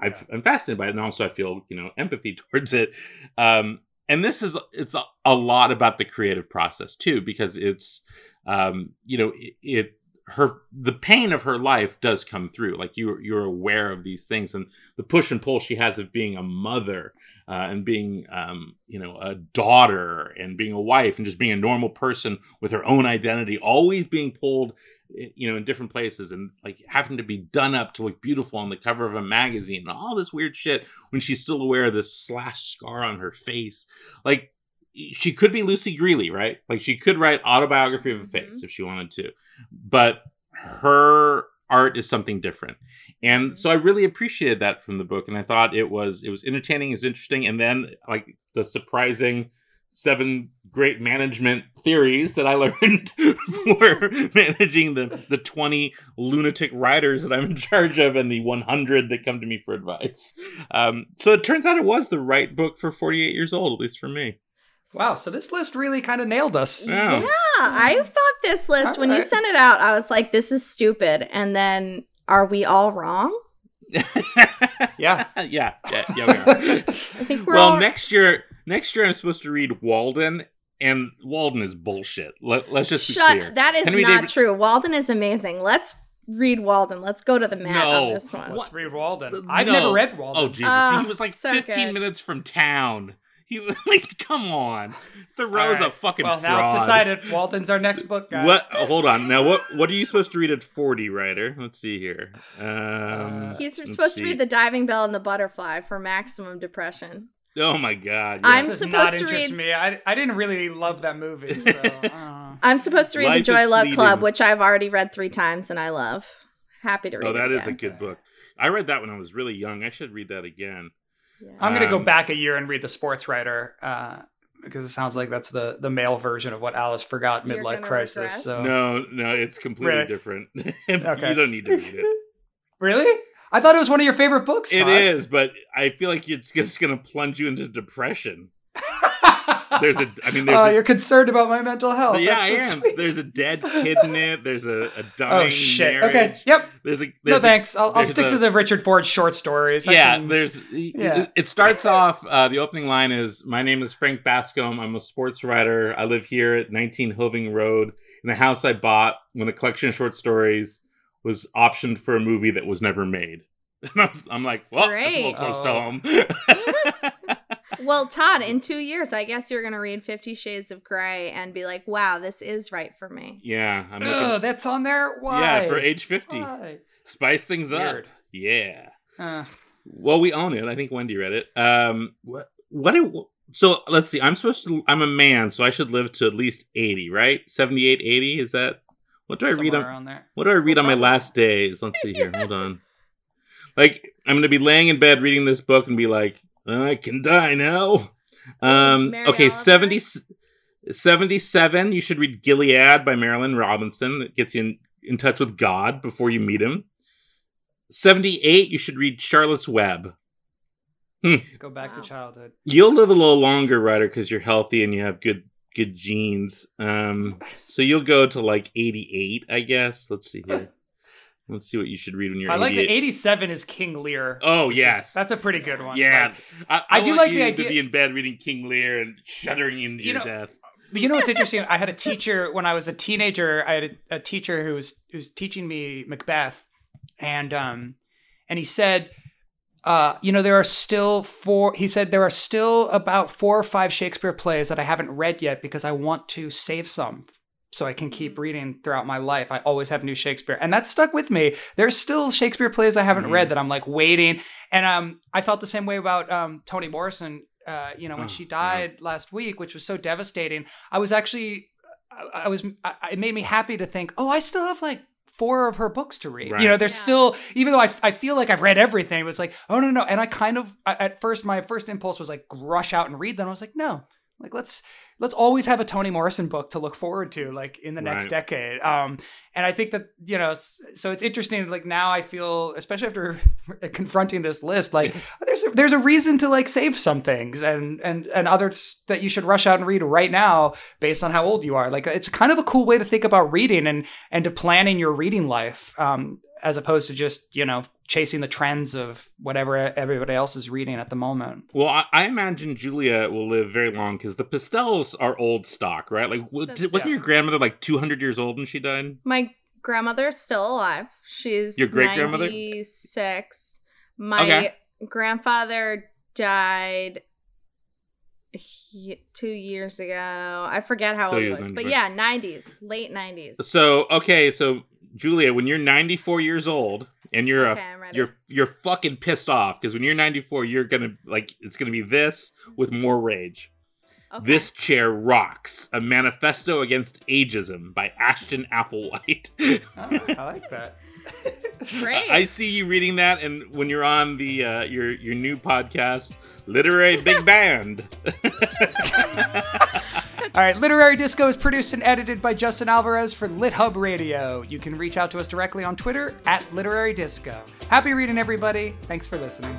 I've, I'm fascinated by it, and also I feel you know empathy [LAUGHS] towards it. Um, and this is it's a, a lot about the creative process too because it's um, you know it, it her the pain of her life does come through. Like you you're aware of these things and the push and pull she has of being a mother uh, and being um, you know a daughter and being a wife and just being a normal person with her own identity always being pulled eh, you know in different places and like having to be done up to look beautiful on the cover of a magazine and all this weird shit when she's still aware of this slash scar on her face. Like she could be Lucy Grealy, right? Like she could write autobiography of a face mm-hmm. if she wanted to, but her art is something different. And so I really appreciated that from the book, and I thought it was it was entertaining, is interesting, and then like the surprising seven great management theories that I [LAUGHS] learned [LAUGHS] for [LAUGHS] managing the the 20 lunatic writers that I'm in charge of and the 100 that come to me for advice. Um, so it turns out it was the right book for 48 years old, at least for me. Wow, so this list really kind of nailed us. Yeah, yeah I thought this list, all when right. you sent it out, I was like, this is stupid. And then, are we all wrong? [LAUGHS] yeah. [LAUGHS] yeah. Yeah, yeah, we are. I think we're Well, all... next year, next year I'm supposed to read Walden, and Walden is bullshit. Let, us just Shut, clear. That is Henry not David... true. Walden is amazing. Let's read Walden. Let's go to the mat no. on this one. Let's read Walden. I've no. never read Walden. Oh, Jesus. Uh, he was like so 15 good. minutes from town. He's [LAUGHS] like, come on, Thoreau's right. a fucking. Well, fraud. now it's decided. Walden's our next book, guys. What? Oh, hold on. Now, what? What are you supposed to read at forty, Ryder? Let's see here. Um, He's supposed see. to read the diving bell and the butterfly for maximum depression. Oh my god! Yes. I'm supposed not to read. Me, I, I didn't really love that movie. [LAUGHS] So, I'm supposed to read Life the Joy Luck Club, which I've already read three times and I love. Happy to read. Oh, that is a good book. I read that when I was really young. I should read that again. Yeah. I'm gonna um, go back a year and read the Sports Writer uh, because it sounds like that's the the male version of what Alice forgot midlife crisis. Regress. So no, no, it's completely really? different. [LAUGHS] okay. you don't need to read it. [LAUGHS] really? I thought it was one of your favorite books. Todd. It is, but I feel like it's just going to plunge you into depression there's a. I mean, there's. Oh, a, you're concerned about my mental health. Yeah, That's I so am. Sweet. There's a dead kid in it. There's a, a [LAUGHS] dying. Oh shit. Marriage. Okay. Yep. There's a. There's no thanks. I'll, I'll stick a, to the Richard Ford short stories. yeah. Can, there's. Yeah. It, it starts off. Uh, the opening line is, "My name is Frank Bascombe. I'm a sports writer. I live here at 19 Hoving Road in a house I bought when a collection of short stories was optioned for a movie that was never made." [LAUGHS] I am like, well, Great. that's a little close oh. to home. Well, Todd, in two years, I guess you're going to read Fifty Shades of Grey and be like, wow, this is right for me. Yeah. I'm looking... Oh, that's on there? Why? Yeah, for age 50. Why? Spice things Weird. up. Yeah. Uh. Well, we own it. I think Wendy read it. Um, what? What? Do, so let's see. I'm supposed to. I'm a man, so I should live to at least 80, right? 78, 80. Is that? What do I read on? there. What do I read on my last days? Let's see here. Hold on. Like I'm going to be laying in bed reading this book and be like, I can die now. Um, okay, 70, 77, you should read Gilead by Marilynne Robinson. That gets you in, in touch with God before you meet him. 78, you should read Charlotte's Web. Hmm. Go back wow. to childhood. You'll live a little longer, Ryder, because you're healthy and you have good good genes. Um, so you'll go to like 88, I guess. Let's see here. Let's see what you should read when you're. I 88. like that. Eighty-seven is King Lear. Oh yes, that's a pretty good one. Yeah, like, I, I, I, do like the idea to be in bed reading King Lear and shuddering into you your know, death. You know what's [LAUGHS] interesting? I had a teacher when I was a teenager. I had a, a teacher who was who was teaching me Macbeth, and um, and he said, uh, you know, there are still four. He said there are still about four or five Shakespeare plays that I haven't read yet because I want to save some so I can keep mm-hmm. reading throughout my life. I always have new Shakespeare, and that stuck with me. There's still Shakespeare plays I haven't mm-hmm. read that I'm like waiting, and um, I felt the same way about um, Toni Morrison. Uh, you know, when oh, she died yeah. last week, which was so devastating. I was actually, I, I was, I, it made me happy to think, oh, I still have like four of her books to read. Right. You know, there's yeah. still, even though I, I feel like I've read everything, it was like, oh, no, no. And I kind of, at first, my first impulse was like, rush out and read them. I was like, no, like let's let's always have a Toni Morrison book to look forward to, like in the next right. decade. Um, and I think that you know, so it's interesting. Like now, I feel, especially after [LAUGHS] confronting this list, like there's a, there's a reason to like save some things and and and others that you should rush out and read right now based on how old you are. Like it's kind of a cool way to think about reading and and to planning your reading life. Um, as opposed to just you know chasing the trends of whatever everybody else is reading at the moment. Well, I, I imagine Julia will live very long because the Pistells are old stock, right? Like, wasn't yeah. your grandmother like 200 years old when she died? My grandmother's still alive. She's Your great-grandmother? Six. My Okay. grandfather died he- two years ago. I forget how So old he he was was, but 94. yeah, 90s, late 90s. So okay, so Julia, when you're 94 years old and you're Okay, a I'm ready. you're you're fucking pissed off because when you're 94, you're gonna like it's gonna be this with more rage. Okay. This chair rocks. A manifesto against ageism by Ashton Applewhite. Oh, I like that. [LAUGHS] Great. I see you reading that, and when you're on the uh, your your new podcast, Literary Big Band. [LAUGHS] All right, Literary Disco is produced and edited by Justin Alvarez for LitHub Radio. You can reach out to us directly on Twitter at Literary Disco. Happy reading, everybody. Thanks for listening.